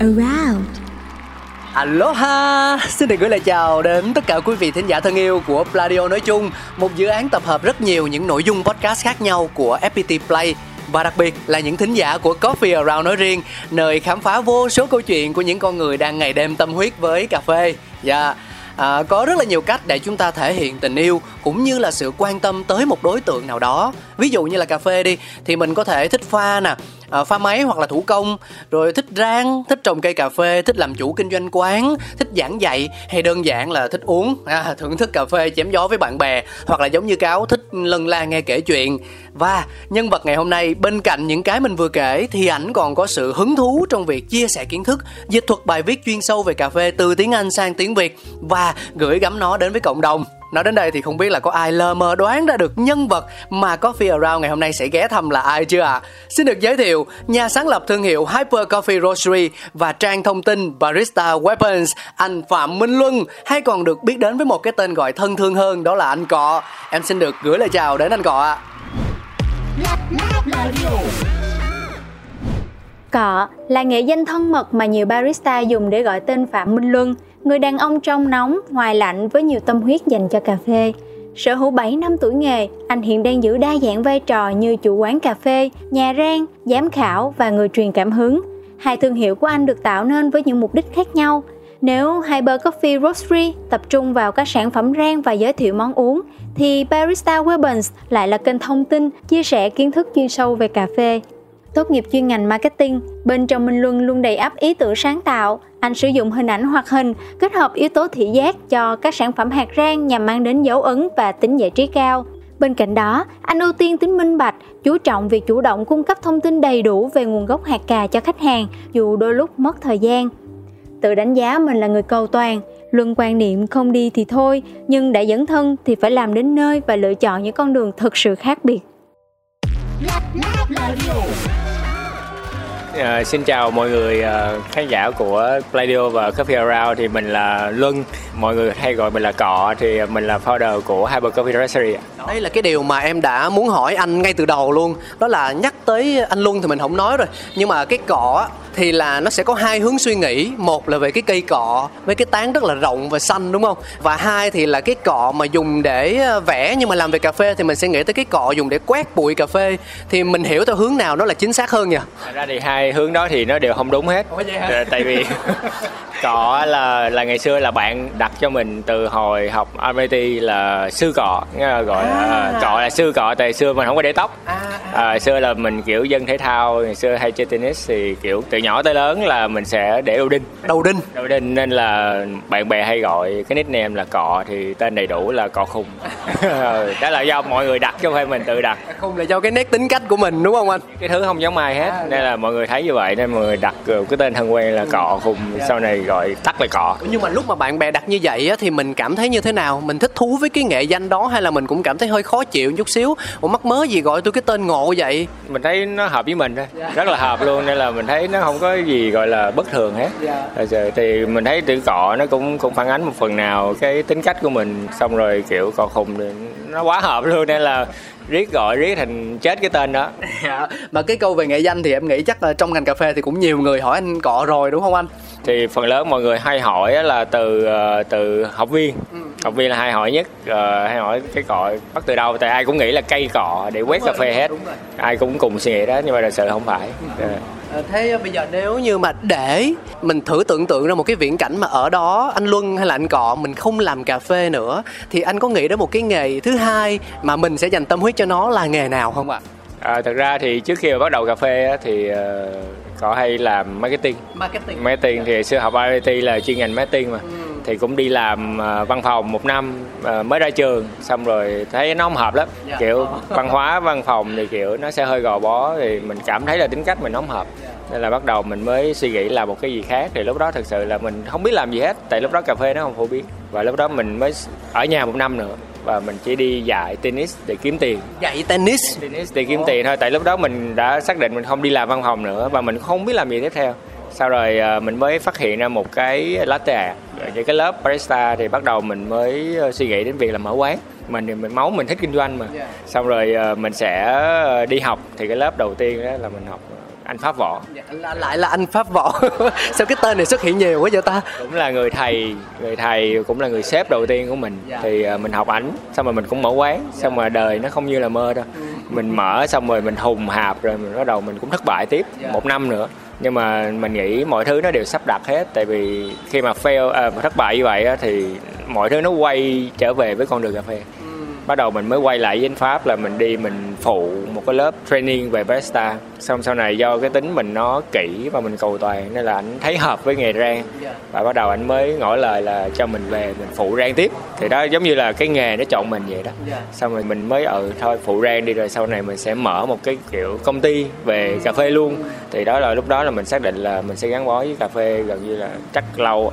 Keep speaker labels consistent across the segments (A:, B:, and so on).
A: around
B: Aloha! Xin được gửi lời chào đến tất cả quý vị thính giả thân yêu của Pladio nói chung Một dự án tập hợp rất nhiều những nội dung podcast khác nhau của FPT Play. Và đặc biệt là những thính giả của Coffee Around nói riêng Nơi khám phá vô số câu chuyện của những con người đang ngày đêm tâm huyết với cà phê. Dạ À, có rất là nhiều cách để chúng ta thể hiện tình yêu cũng như là sự quan tâm tới một đối tượng nào đó. Ví dụ như là cà phê đi thì mình có thể thích pha nè Ờ, pha máy hoặc là thủ công. Rồi thích rang thích trồng cây cà phê thích làm chủ kinh doanh quán thích giảng dạy hay đơn giản là thích uống. À, thưởng thức cà phê chém gió với bạn bè hoặc là giống như cáo thích lân la nghe kể chuyện. Và nhân vật ngày hôm nay bên cạnh những cái mình vừa kể thì ảnh còn có sự hứng thú trong việc chia sẻ kiến thức dịch thuật bài viết chuyên sâu về cà phê từ tiếng anh sang tiếng việt và gửi gắm nó đến với cộng đồng. Nói đến đây thì không biết là có ai lờ mờ đoán ra được nhân vật mà Coffee Around ngày hôm nay sẽ ghé thăm là ai chưa ạ? À? Xin được giới thiệu nhà sáng lập thương hiệu Hyper Coffee Roastery và trang thông tin Barista Weapons anh Phạm Minh Luân hay còn được biết đến với một cái tên gọi thân thương hơn đó là anh Cọ. Em xin được gửi lời chào đến anh Cọ ạ.
C: Cọ là nghệ danh thân mật mà nhiều barista dùng để gọi tên Phạm Minh Luân, người đàn ông trong nóng, ngoài lạnh với nhiều tâm huyết dành cho cà phê. Sở hữu 7 năm tuổi nghề, anh hiện đang giữ đa dạng vai trò như chủ quán cà phê, nhà rang, giám khảo và người truyền cảm hứng. Hai thương hiệu của anh được tạo nên với những mục đích khác nhau. Nếu Hyper Coffee Roastery tập trung vào các sản phẩm rang và giới thiệu món uống, thì Barista Weapons lại là kênh thông tin, chia sẻ kiến thức chuyên sâu về cà phê. Tốt nghiệp chuyên ngành marketing, bên trong Minh Luân luôn đầy ắp ý tưởng sáng tạo. Anh sử dụng hình ảnh hoạt hình, kết hợp yếu tố thị giác cho các sản phẩm hạt rang nhằm mang đến dấu ấn và tính giải trí cao. Bên cạnh đó, anh ưu tiên tính minh bạch, chú trọng việc chủ động cung cấp thông tin đầy đủ về nguồn gốc hạt cà cho khách hàng, dù đôi lúc mất thời gian. Tự đánh giá mình là người cầu toàn, luân quan niệm không đi thì thôi, nhưng đã dẫn thân thì phải làm đến nơi và lựa chọn những con đường thực sự khác biệt. Mario.
D: À, xin chào mọi người uh, khán giả của Pladio và Coffee Around. Thì mình là Luân. Mọi người hay gọi mình là Cọ. Thì mình là founder của Hyper Coffee Roastery
B: Đây là cái điều mà em đã muốn hỏi anh ngay từ đầu luôn. Đó là nhắc tới anh Luân thì mình không nói rồi. Nhưng mà cái cọ thì là nó sẽ có hai hướng suy nghĩ. Một là về cái cây cọ với cái tán rất là rộng và xanh đúng không? Và hai thì là cái cọ mà dùng để ờ, vẽ. Nhưng mà làm về cà phê thì mình sẽ nghĩ tới cái cọ dùng để quét bụi cà phê. Thì mình hiểu theo hướng nào nó là chính xác hơn nhỉ?
D: Thật ra thì hai hướng đó thì nó đều không đúng hết. Ờ, tại vì cọ là là ngày xưa là bạn đặt cho mình từ hồi học RMIT là sư cọ nghĩa là gọi là
B: À.
D: ờ, cọ là sư cọ tại xưa mình không có để tóc. À, xưa là mình kiểu dân thể thao ngày xưa hay chơi tennis thì kiểu từ nhỏ tới lớn là mình sẽ để đầu đinh
B: đầu đinh.
D: Đầu đinh nên là bạn bè hay gọi cái nickname là cọ thì tên đầy đủ là cọ khùng. Đó là do mọi người đặt chứ không phải mình tự đặt.
B: Không là do cái nét tính cách của mình đúng không anh?
D: Cái thứ không giống ai hết nên là mọi người thấy như vậy nên mọi người đặt ờ, cái tên thân quen là cọ khùng sau này gọi tắt là cọ.
B: Nhưng mà lúc mà bạn bè đặt như vậy á, thì mình cảm thấy như thế nào? Mình thích thú với cái nghệ danh đó hay là mình cũng cảm thấy hơi khó chịu chút xíu? Ủa mắc mớ gì gọi tôi cái tên ngộ vậy?
D: Mình thấy nó hợp với mình thôi rất là hợp luôn nên là mình thấy nó không có gì gọi là bất thường hết. Rồi giờ thì mình thấy chữ cọ nó cũng cũng phản ánh một phần nào cái tính cách của mình. Xong rồi kiểu cọ khùng nó quá hợp luôn nên là riết gọi riết thành chết cái tên đó.
B: Dạ, mà cái câu về nghệ danh thì em nghĩ chắc là trong ngành cà phê thì cũng nhiều người hỏi anh cọ rồi đúng không anh?
D: Thì phần lớn mọi người hay hỏi là từ ờ, từ học viên. Học viên là hay hỏi nhất Ờ, hay hỏi cái cọ bắt từ đâu tại ai cũng nghĩ là cây cọ để quét cà phê hết. ai cũng cùng suy nghĩ đó nhưng mà thật sự không phải. Ờ.
B: Ờ, thế bây giờ nếu như mà để mình thử tưởng tượng ra một cái viễn cảnh mà ở đó anh Luân hay là anh Cọ mình không làm cà phê nữa thì anh có nghĩ đến một cái nghề thứ hai mà mình sẽ dành tâm huyết cho nó là nghề nào không ạ?
D: À, thật ra thì trước khi mà bắt đầu cà phê á, thì uh, có hay làm marketing.
B: Marketing.
D: Marketing thì xưa học RIT là chuyên ngành marketing mà. Ừ. Thì cũng đi làm uh, văn phòng một năm uh, mới ra trường xong rồi thấy nó không hợp lắm. Dạ. Kiểu văn hóa văn phòng thì kiểu nó sẽ hơi gò bó thì mình cảm thấy là tính cách mình không hợp. Dạ. Nên là bắt đầu mình mới suy nghĩ làm một cái gì khác thì lúc đó thực sự là mình không biết làm gì hết tại lúc đó cà phê nó không phổ biến và lúc đó mình mới ở nhà một năm nữa và mình chỉ đi dạy tennis để kiếm tiền
B: dạy tennis
D: tennis để kiếm tiền thôi tại lúc đó mình đã xác định mình không đi làm văn phòng nữa và mình không biết làm gì tiếp theo sau rồi à, mình mới phát hiện ra một cái latte. Những cái lớp barista thì bắt đầu mình mới ờ, suy nghĩ đến việc là mở quán. Mình thì mình máu mình thích kinh doanh mà. Xong rồi ờ, mình sẽ ờ, đi học. Thì cái lớp đầu tiên đó là mình học anh pháp võ.
B: Dạ, lại là anh pháp võ. Sao cái tên này xuất hiện nhiều quá vậy ta?
D: Cũng là người thầy người thầy cũng là người sếp đầu tiên của mình. Dạ. thì mình học ảnh xong rồi mình cũng mở quán. Dạ. xong rồi đời nó không như là mơ đâu. Ừ. mình mở xong rồi mình hùng hạp rồi mình bắt đầu mình cũng thất bại tiếp. Dạ. một năm nữa nhưng mà mình nghĩ mọi thứ nó đều sắp đặt hết tại vì khi mà fail à, thất bại như vậy á, thì mọi thứ nó quay trở về với con đường cà phê bắt đầu mình mới quay lại với anh pháp là mình đi mình phụ một cái lớp training về barista xong sau này do cái tính mình nó kỹ và mình cầu toàn nên là anh thấy hợp với nghề rang. Và bắt đầu anh mới ngỏ lời là cho mình về mình phụ rang tiếp. Thì đó giống như là cái nghề nó chọn mình vậy đó. Xong rồi mình mới ừ thôi phụ rang đi rồi sau này mình sẽ mở một cái kiểu công ty về cà phê luôn. Thì đó là lúc đó là mình xác định là mình sẽ gắn bó với cà phê gần như là chắc lâu.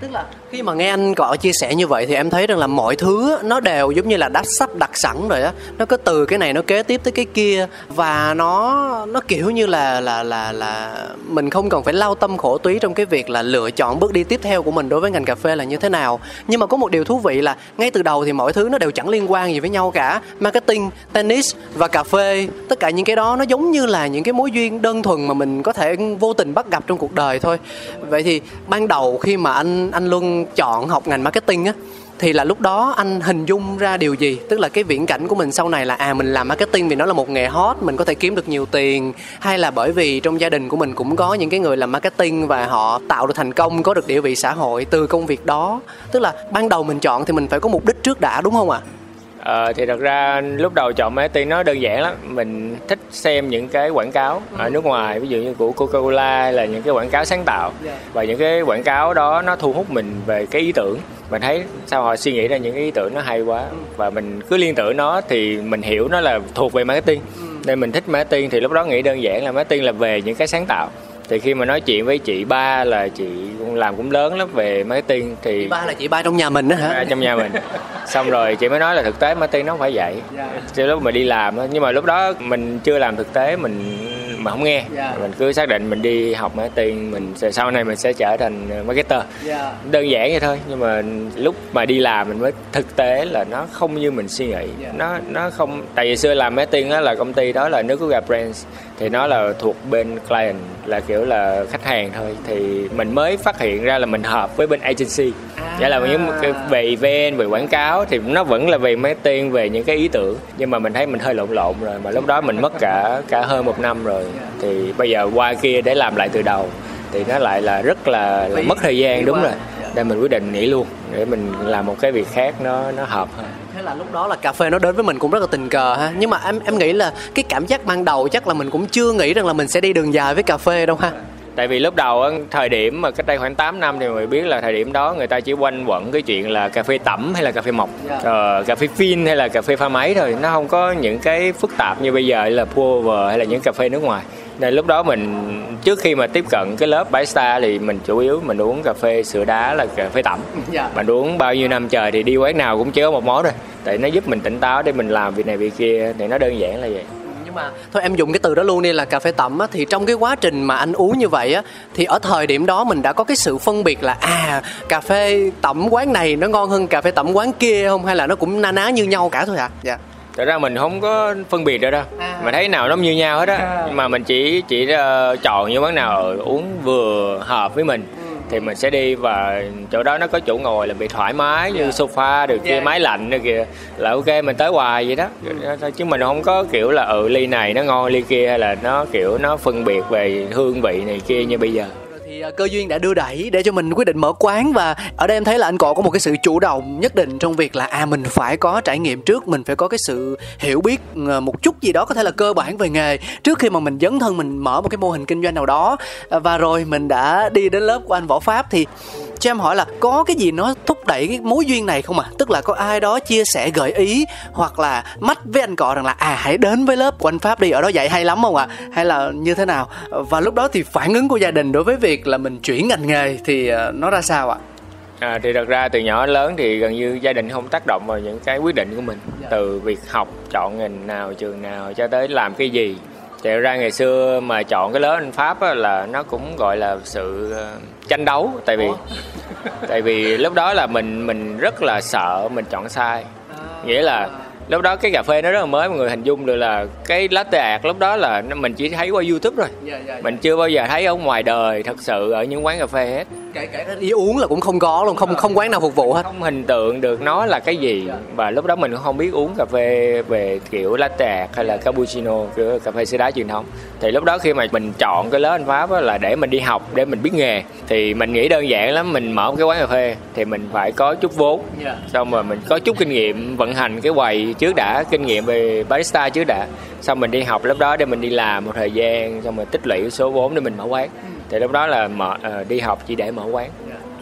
B: Tức là khi mà nghe anh cọ chia sẻ như vậy thì em thấy rằng là mọi thứ nó đều giống như là đã sắp đặt sẵn rồi á. Nó có từ cái này nó kế tiếp tới cái kia và nó nó kiểu như là là là là mình không cần phải lao tâm khổ túy trong cái việc là lựa chọn bước đi tiếp theo của mình đối với ngành cà phê là như thế nào. Nhưng mà có một điều thú vị là ngay từ đầu thì mọi thứ nó đều chẳng liên quan gì với nhau cả. Marketing, tennis và cà phê, tất cả những cái đó nó giống như là những cái mối duyên đơn thuần mà mình có thể vô tình bắt gặp trong cuộc đời thôi. Vậy thì ban đầu khi mà anh anh luân chọn học ngành marketing á, thì là lúc đó anh hình dung ra điều gì tức là cái viễn cảnh của mình sau này là à mình làm marketing vì nó là một nghề hot, mình có thể kiếm được nhiều tiền, hay là bởi vì trong gia đình của mình cũng có những cái người làm marketing và họ tạo được thành công, có được địa vị xã hội từ công việc đó tức là ban đầu mình chọn thì mình phải có mục đích trước đã, đúng không ạ à?
D: Ờ, thì thật ra lúc đầu chọn marketing nó đơn giản lắm. Mình thích xem những cái quảng cáo ở nước ngoài ví dụ như của Coca-Cola là những cái quảng cáo sáng tạo. Và những cái quảng cáo đó nó thu hút mình về cái ý tưởng. Mình thấy sao họ suy nghĩ ra những cái ý tưởng nó hay quá. Và mình cứ liên tưởng nó thì mình hiểu nó là thuộc về marketing. Nên mình thích marketing thì lúc đó nghĩ đơn giản là marketing là về những cái sáng tạo thì khi mà nói chuyện với chị ba là chị cũng làm cũng lớn lắm về marketing thì
B: chị ba là chị ba trong nhà mình đó hả
D: à, trong nhà mình xong rồi chị mới nói là thực tế marketing nó không phải vậy yeah. Dạ. lúc mà đi làm nhưng mà lúc đó mình chưa làm thực tế mình mà không nghe yeah. Dạ. mình cứ xác định mình đi học marketing mình sẽ sau này mình sẽ trở thành marketer yeah. Dạ. đơn giản vậy thôi nhưng mà lúc mà đi làm mình mới thực tế là nó không như mình suy nghĩ yeah. nó nó không tại vì xưa làm marketing đó là công ty đó là nước của gặp brands thì nó là thuộc bên client là kiểu là khách hàng thôi thì mình mới phát hiện ra là mình hợp với bên agency à. nghĩa là những về event về quảng cáo thì nó vẫn là về marketing về những cái ý tưởng nhưng mà mình thấy mình hơi lộn lộn rồi mà lúc đó mình mất cả cả hơn một năm rồi thì bây giờ qua kia để làm lại từ đầu. Thì nó lại là rất là, là mất thời gian đúng rồi. Nên mình quyết định nghỉ luôn để mình làm một cái việc khác nó nó hợp hơn.
B: Thế là lúc đó là cà phê nó đến với mình cũng rất là tình cờ ha. Nhưng mà em em nghĩ là cái cảm giác ban đầu chắc là mình cũng chưa nghĩ rằng là mình sẽ đi đường dài với cà phê đâu ha
D: tại vì lúc đầu thời điểm mà cách đây khoảng 8 năm thì mình biết là thời điểm đó người ta chỉ quanh quẩn cái chuyện là cà phê tẩm hay là cà phê mộc yeah. Dạ. ờ, cà phê phin hay là cà phê pha máy thôi nó không có những cái phức tạp như bây giờ là pour hay là những cà phê nước ngoài nên lúc đó mình trước khi mà tiếp cận cái lớp barista thì mình chủ yếu mình uống cà phê sữa đá là cà phê tẩm yeah. Dạ. mình uống bao nhiêu năm trời thì đi quán nào cũng chỉ có một món thôi tại nó giúp mình tỉnh táo để mình làm việc này việc kia thì nó đơn giản là vậy
B: mà thôi em dùng cái từ đó luôn đi là cà phê tẩm á. Thì trong cái quá trình mà anh uống như vậy á thì ở thời điểm đó mình đã có cái sự phân biệt là à cà phê tẩm quán này nó ngon hơn cà phê tẩm quán kia không? Hay là nó cũng na ná như nhau cả thôi ạ à? dạ.
D: Thật ra mình không có phân biệt được đâu. À. mình thấy nào nó như nhau hết á. À. mà mình chỉ chỉ uh, chọn những quán nào uống vừa hợp với mình thì mình sẽ đi và chỗ đó nó có chỗ ngồi là bị thoải mái như sofa được kia
B: Yeah.
D: máy lạnh được kìa là ok mình tới hoài vậy đó. Chứ mình không có kiểu là ừ ly này nó ngon ly kia hay là nó kiểu nó phân biệt về hương vị này kia như bây giờ
B: thì cơ duyên đã đưa đẩy để cho mình quyết định mở quán và ở đây em thấy là anh cọ có một cái sự chủ động nhất định trong việc là à mình phải có trải nghiệm trước, mình phải có cái sự hiểu biết ờ, một chút gì đó có thể là cơ bản về nghề trước khi mà mình dấn thân, mình mở một cái mô hình kinh doanh nào đó ờ, và rồi mình đã đi đến lớp của anh võ pháp thì cho em hỏi là có cái gì nó thúc đẩy cái mối duyên này không ạ? À? Tức là có ai đó chia sẻ gợi ý hoặc là mách với anh cọ rằng là à hãy đến với lớp của anh Pháp đi, ở đó dạy hay lắm không ạ? À? Hay là như thế nào? Và lúc đó thì phản ứng của gia đình đối với việc là mình chuyển ngành nghề thì ờ, nó ra sao ạ?
D: À, thì thật ra từ nhỏ đến lớn thì gần như gia đình không tác động vào những cái quyết định của mình.
B: Dạ.
D: từ việc học chọn ngành nào trường nào cho tới làm cái gì. Thì ra ngày xưa mà chọn cái lớp anh pháp á, là nó cũng gọi là sự ờ, tranh đấu. Tại vì tại vì lúc đó là mình mình rất là sợ mình chọn sai. Nghĩa là lúc đó cái cà phê nó rất là mới mọi người hình dung được là cái latte art lúc đó là mình chỉ thấy qua youtube rồi
B: Dạ,
D: mình chưa bao giờ thấy ở ngoài đời thật sự ở những quán cà phê hết
B: kể kể đi uống là cũng không có luôn, không không quán nào phục vụ hết.
D: không hình tượng được nó là cái gì và lúc đó mình cũng không biết uống cà phê về kiểu latte hay là cappuccino kiểu cà phê sữa đá truyền thống. Thì lúc đó khi mà mình chọn cái lớp anh pháp á, là để mình đi học để mình biết nghề. Thì mình nghĩ đơn giản lắm mình mở một cái quán cà phê thì mình phải có chút vốn.
B: Dạ.
D: xong rồi mình có chút kinh nghiệm vận hành cái quầy trước đã kinh nghiệm về barista trước đã. Xong mình đi học lớp đó để mình đi làm một thời gian xong rồi tích lũy số vốn để mình mở quán thì lúc đó là mở ờ, đi học chỉ để mở quán.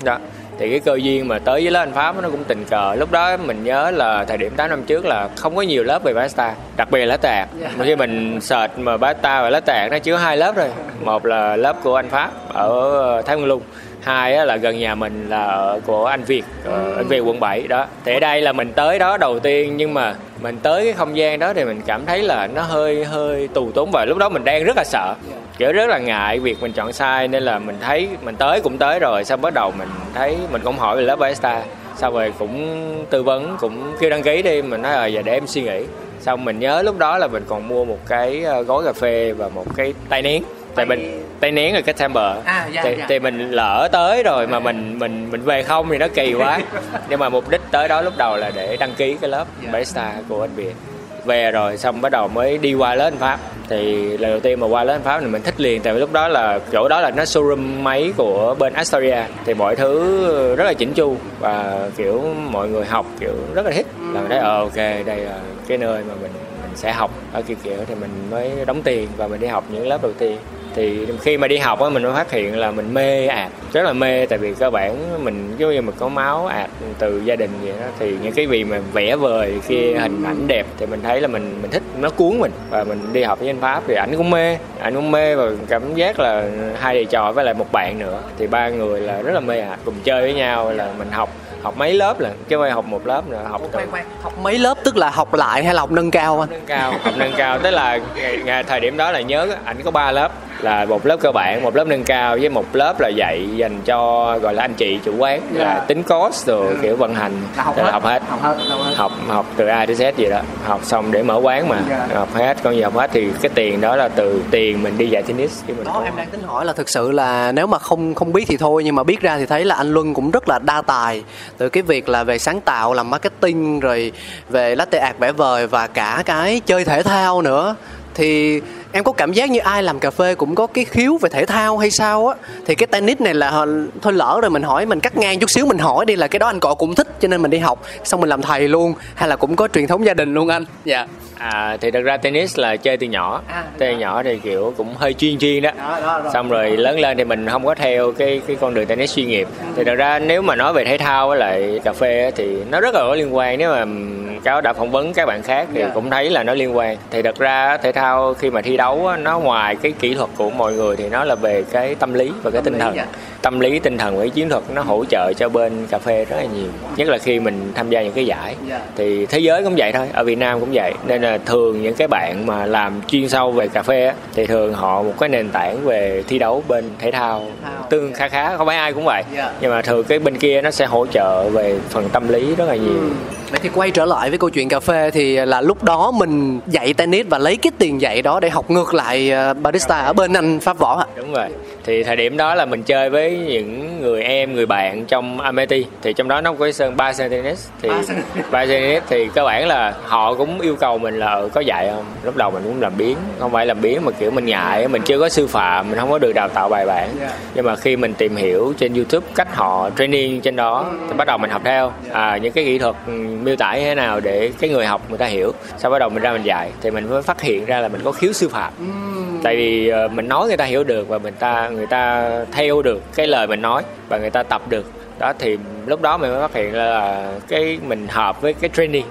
D: Đó thì cái cơ duyên mà tới với lớp anh pháp nó cũng tình cờ. Lúc đó mình nhớ là thời điểm 8 năm trước là không có nhiều lớp về barista đặc biệt là lá tạc. Mà khi mình search mà barista và lá tạc nó chứa hai lớp rồi. Một là lớp của anh pháp ở thái nguyên lung hai là gần nhà mình là ở của anh Việt ờ, anh Việt quận 7 đó. Thì ở đây là mình tới đó đầu tiên nhưng mà mình tới cái không gian đó thì mình cảm thấy là nó hơi hơi tù túng và lúc đó mình đang rất là sợ kiểu rất là ngại việc mình chọn sai nên là mình thấy mình tới cũng tới rồi xong bắt đầu mình thấy mình cũng hỏi về lớp barista xong rồi cũng tư vấn cũng kêu đăng ký đi mình nói là giờ để em suy nghĩ. Xong mình nhớ lúc đó là mình còn mua một cái ờ, gói cà phê và một cái tay nén. Tại mình tay nén rồi cái timber.
B: À, dạ,
D: thì,
B: dạ.
D: thì mình lỡ tới rồi mà mình mình mình về không thì nó kỳ quá. Nhưng mà mục đích tới đó lúc đầu là để đăng ký cái lớp
B: Dạ.
D: barista của anh Việt về rồi, xong bắt đầu mới đi qua lên Pháp. Thì lần đầu tiên mà qua lên Pháp thì mình thích liền, tại vì lúc đó là chỗ đó là nó showroom máy của bên Astoria. Thì mọi thứ rất là chỉnh chu và, kiểu, mọi người học, kiểu, rất là thích. Là mình thấy ờ ok, đây là cái nơi mà mình mình sẽ học ở kiểu kiểu. Thì mình mới đóng tiền và mình đi học những lớp đầu tiên thì khi mà đi học á, mình mới phát hiện là mình mê ạt rất là mê. Tại vì cơ bản mình, giống như mình có máu ạt từ gia đình vậy đó, thì những cái gì mà vẽ vời kia hình ảnh đẹp thì mình thấy là mình mình thích, nó cuốn mình. Và mình đi học với anh pháp thì ảnh cũng mê, ảnh cũng mê và cảm giác là hai thầy trò với lại một bạn nữa. Thì ba người là rất là mê ạt cùng chơi với nhau, là mình học học mấy lớp là chứ không học một lớp nữa học từ
B: Học mấy lớp tức là học lại hay là học nâng cao anh?
D: nâng cao học nâng cao. Tức là ngày, ngày thời điểm đó là nhớ ảnh có 3 lớp là một lớp cơ bản một lớp nâng cao với một lớp là dạy dành cho gọi là anh chị chủ quán là tính cost rồi kiểu vận hành.
B: Là học
D: Là
B: hết.
D: học hết.
B: Học hết, học
D: học từ A đến Z gì đó. Học xong để mở quán mà.
B: Dạ.
D: học hết còn gì học hết thì cái tiền đó là từ tiền mình đi dạy tennis khi mình.
B: Đó em đang tính hỏi là thực sự là nếu mà không không biết thì thôi nhưng mà biết ra thì thấy là anh Luân cũng rất là đa tài từ cái việc là về sáng tạo, làm marketing, rồi về latte art vẽ vời và cả cái chơi thể thao nữa, thì em có cảm giác như ai làm cà phê cũng có cái khiếu về thể thao hay sao á? Thì cái tennis này là thôi lỡ rồi mình hỏi mình cắt ngang chút xíu mình hỏi đi là cái đó anh cọ cũng thích cho nên mình đi học. Xong mình làm thầy luôn hay là cũng có truyền thống gia đình luôn anh? Dạ.
D: À thì thật ra tennis là chơi từ nhỏ.
B: À,
D: từ nhỏ. thì kiểu cũng hơi chuyên chuyên đó.
B: Đó, đó, đó.
D: xong rồi lớn lên thì mình không có theo cái cái con đường tennis chuyên nghiệp. Thì thật ra nếu mà nói về thể thao với lại cà phê thì nó rất là có liên quan. Nếu mà cáo đã phỏng vấn các bạn khác thì
B: Dạ.
D: cũng thấy là nó liên quan. Thì thật ra thể thao khi mà thi đấu á, nó ngoài cái kỹ thuật của mọi người thì nó là về cái tâm lý và cái tinh thần. Tâm lý tinh thần và chiến thuật nó hỗ trợ cho bên cà phê rất là nhiều. Nhất là khi mình tham gia những cái giải.
B: Dạ.
D: thì thế giới cũng vậy thôi ở Việt Nam cũng vậy. Nên là thường những cái bạn mà làm chuyên sâu về cà phê á, thì thường họ một cái nền tảng về thi đấu bên thể thao. Tương khá khá không phải ai cũng vậy.
B: Dạ.
D: nhưng mà thường cái bên kia nó sẽ hỗ trợ về phần tâm lý rất là nhiều.
B: Vậy thì quay trở lại với câu chuyện cà phê thì là lúc đó mình dạy tennis và lấy cái tiền dạy đó để học ngược lại ờ, barista ở bên anh pháp võ ạ.
D: Đúng rồi thì thời điểm đó là mình chơi với những người em người bạn trong Amity. Thì trong đó nó có cái sân ba tennis thì ba tennis thì cơ bản là họ cũng yêu cầu mình là "Ừ, có dạy không? Lúc đầu mình cũng làm biến không phải làm biến mà kiểu mình ngại mình chưa có sư phạm mình không có được đào tạo bài bản. Nhưng mà khi mình tìm hiểu trên YouTube cách họ training trên đó thì bắt đầu mình học theo. À, những cái kỹ thuật ừ, miêu tả như thế nào để cái người học người ta hiểu. Sau bắt đầu mình ra mình dạy thì mình mới phát hiện ra là mình có khiếu sư phạm tại vì ờ, mình nói người ta hiểu được và mình ta người ta theo được cái lời mình nói và người ta tập được. Đó thì lúc đó mình mới phát hiện là cái mình hợp với cái training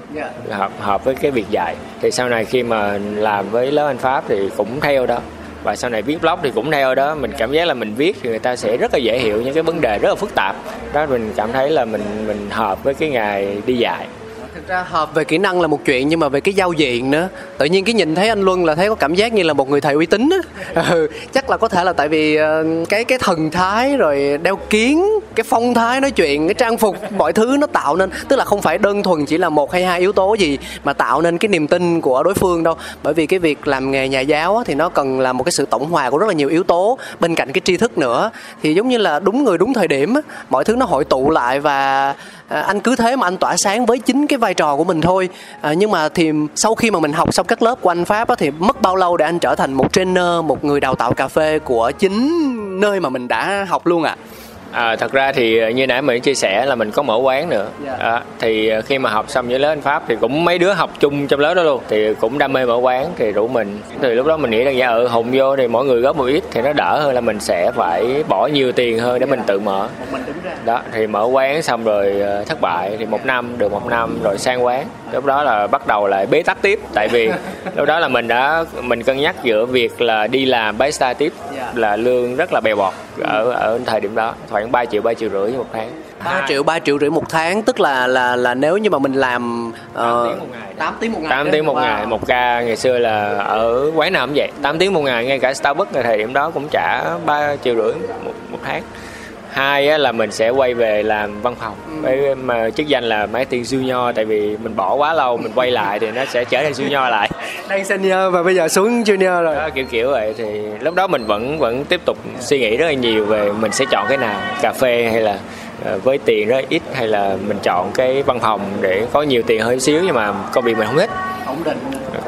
D: hợp hợp với cái việc dạy. Thì sau này khi mà làm với lớp anh pháp thì cũng theo đó. Và sau này viết blog thì cũng theo đó. Mình cảm giác là mình viết thì người ta sẽ rất là dễ hiểu những cái vấn đề rất là phức tạp. Đó mình cảm thấy là mình mình hợp với cái nghề đi dạy
B: thực ra hợp về kỹ năng là một chuyện nhưng mà về cái giao diện nữa. Tự nhiên cái nhìn thấy anh luân là thấy có cảm giác như là một người thầy uy tín á. Ừ, chắc là có thể là tại vì ờ, cái cái thần thái rồi đeo kiến cái phong thái nói chuyện cái trang phục mọi thứ nó tạo nên. Tức là không phải đơn thuần chỉ là một hay hai yếu tố gì mà tạo nên cái niềm tin của đối phương đâu. Bởi vì cái việc làm nghề nhà giáo á, thì nó cần là một cái sự tổng hòa của rất là nhiều yếu tố bên cạnh cái tri thức nữa. Thì giống như là đúng người đúng thời điểm á, mọi thứ nó hội tụ lại và à, anh cứ thế mà anh tỏa sáng với chính cái vai trò của mình thôi. À, nhưng mà thì sau khi mà mình học xong các lớp của anh pháp á, thì mất bao lâu để anh trở thành một trainer một người đào tạo cà phê của chính nơi mà mình đã học luôn ạ?
D: À, thật ra thì ờ, như nãy mình chia sẻ là mình có mở quán nữa. À, thì ờ, khi mà học xong với lớp anh pháp thì cũng mấy đứa học chung trong lớp đó luôn thì cũng đam mê mở quán thì rủ mình. Thì lúc đó mình nghĩ rằng dạ ừ hùng vô thì mỗi người góp một ít thì nó đỡ hơn là mình sẽ phải bỏ nhiều tiền hơn để mình tự mở. Đó thì mở quán xong rồi ờ, thất bại thì một năm được một năm rồi sang quán. Lúc đó là bắt đầu lại bế tắc tiếp tại vì lúc đó là mình đã mình cân nhắc giữa việc là đi làm barista tiếp là lương rất là bèo bọt ở ở thời điểm đó khoảng 3 triệu 3 triệu rưỡi một tháng.
B: 3 triệu 3 triệu rưỡi một tháng tức là là là nếu như mà mình làm uh, 8 tiếng một ngày.
D: 8 tiếng một ngày. Một ca ngày xưa là ở quán nào cũng vậy. 8 tiếng một ngày ngay cả Starbucks thời điểm đó cũng trả 3 triệu rưỡi một, một tháng hai á, là mình sẽ quay về làm văn phòng. Với mà chức danh là marketing junior tại vì mình bỏ quá lâu mình quay lại thì nó sẽ trở thành junior lại.
B: Đang senior và bây giờ xuống junior rồi.
D: Đó, kiểu kiểu vậy. Thì lúc đó mình vẫn vẫn tiếp tục suy nghĩ rất là nhiều về mình sẽ chọn cái nào cà phê hay là ờ, với tiền rất ít hay là mình chọn cái văn phòng để có nhiều tiền hơn xíu nhưng mà công việc mình không thích
B: ổn định.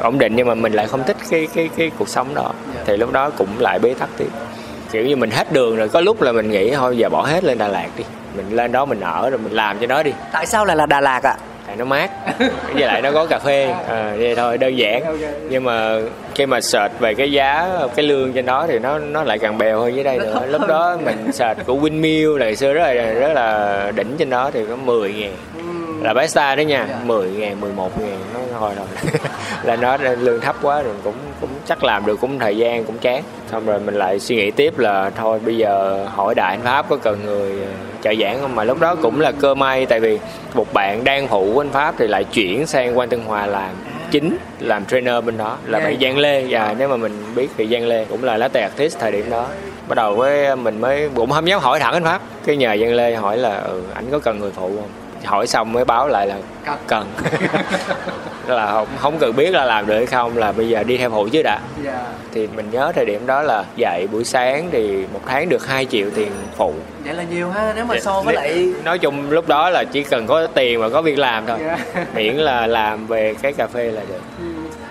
D: Ổn định nhưng mà mình lại không thích cái cái cái cuộc sống đó. Thì lúc đó cũng lại bế tắc tiếp kiểu như mình hết đường rồi có lúc là mình nghĩ thôi giờ bỏ hết lên Đà Lạt đi mình lên đó mình ở rồi mình làm cho nó đi.
B: Tại sao lại là Đà Lạt ạ?
D: Tại nó mát với lại nó có cà phê à, vậy thôi đơn giản. Nhưng mà khi mà search về cái giá cái lương trên đó thì nó nó lại càng bèo hơn dưới đây nữa. Lúc đó mình search của Windmill là ngày xưa rất là rất là đỉnh trên đó thì có 10 ngàn là barista đó nha 10 ngàn 11 ngàn nó thôi rồi là nó lương thấp quá rồi cũng cũng chắc làm được cũng thời gian cũng chán. Xong rồi mình lại suy nghĩ tiếp là thôi bây giờ hỏi đại anh pháp có cần người ờ, trợ giảng không? Mà lúc đó cũng là cơ may tại vì một bạn đang phụ của anh pháp thì lại chuyển sang quan tân hòa làm chính làm trainer bên đó là bạn Giang Lê. Và nếu mà mình biết thì Giang Lê cũng là latte artist thời điểm đó. Bắt đầu với mình mới cũng không dám hỏi thẳng anh pháp. Cái nhờ Giang Lê hỏi là ừ, anh có cần người phụ không hỏi xong mới báo lại là cần. là không không cần biết là làm được hay không là bây giờ đi theo phụ chứ đã. Thì mình nhớ thời điểm đó là dạy buổi sáng thì một tháng được 2 triệu tiền phụ.
B: Vậy là nhiều ha nếu mà so với lại
D: nói chung lúc đó là chỉ cần có tiền và có việc làm thôi. Miễn là làm về cái cà phê là được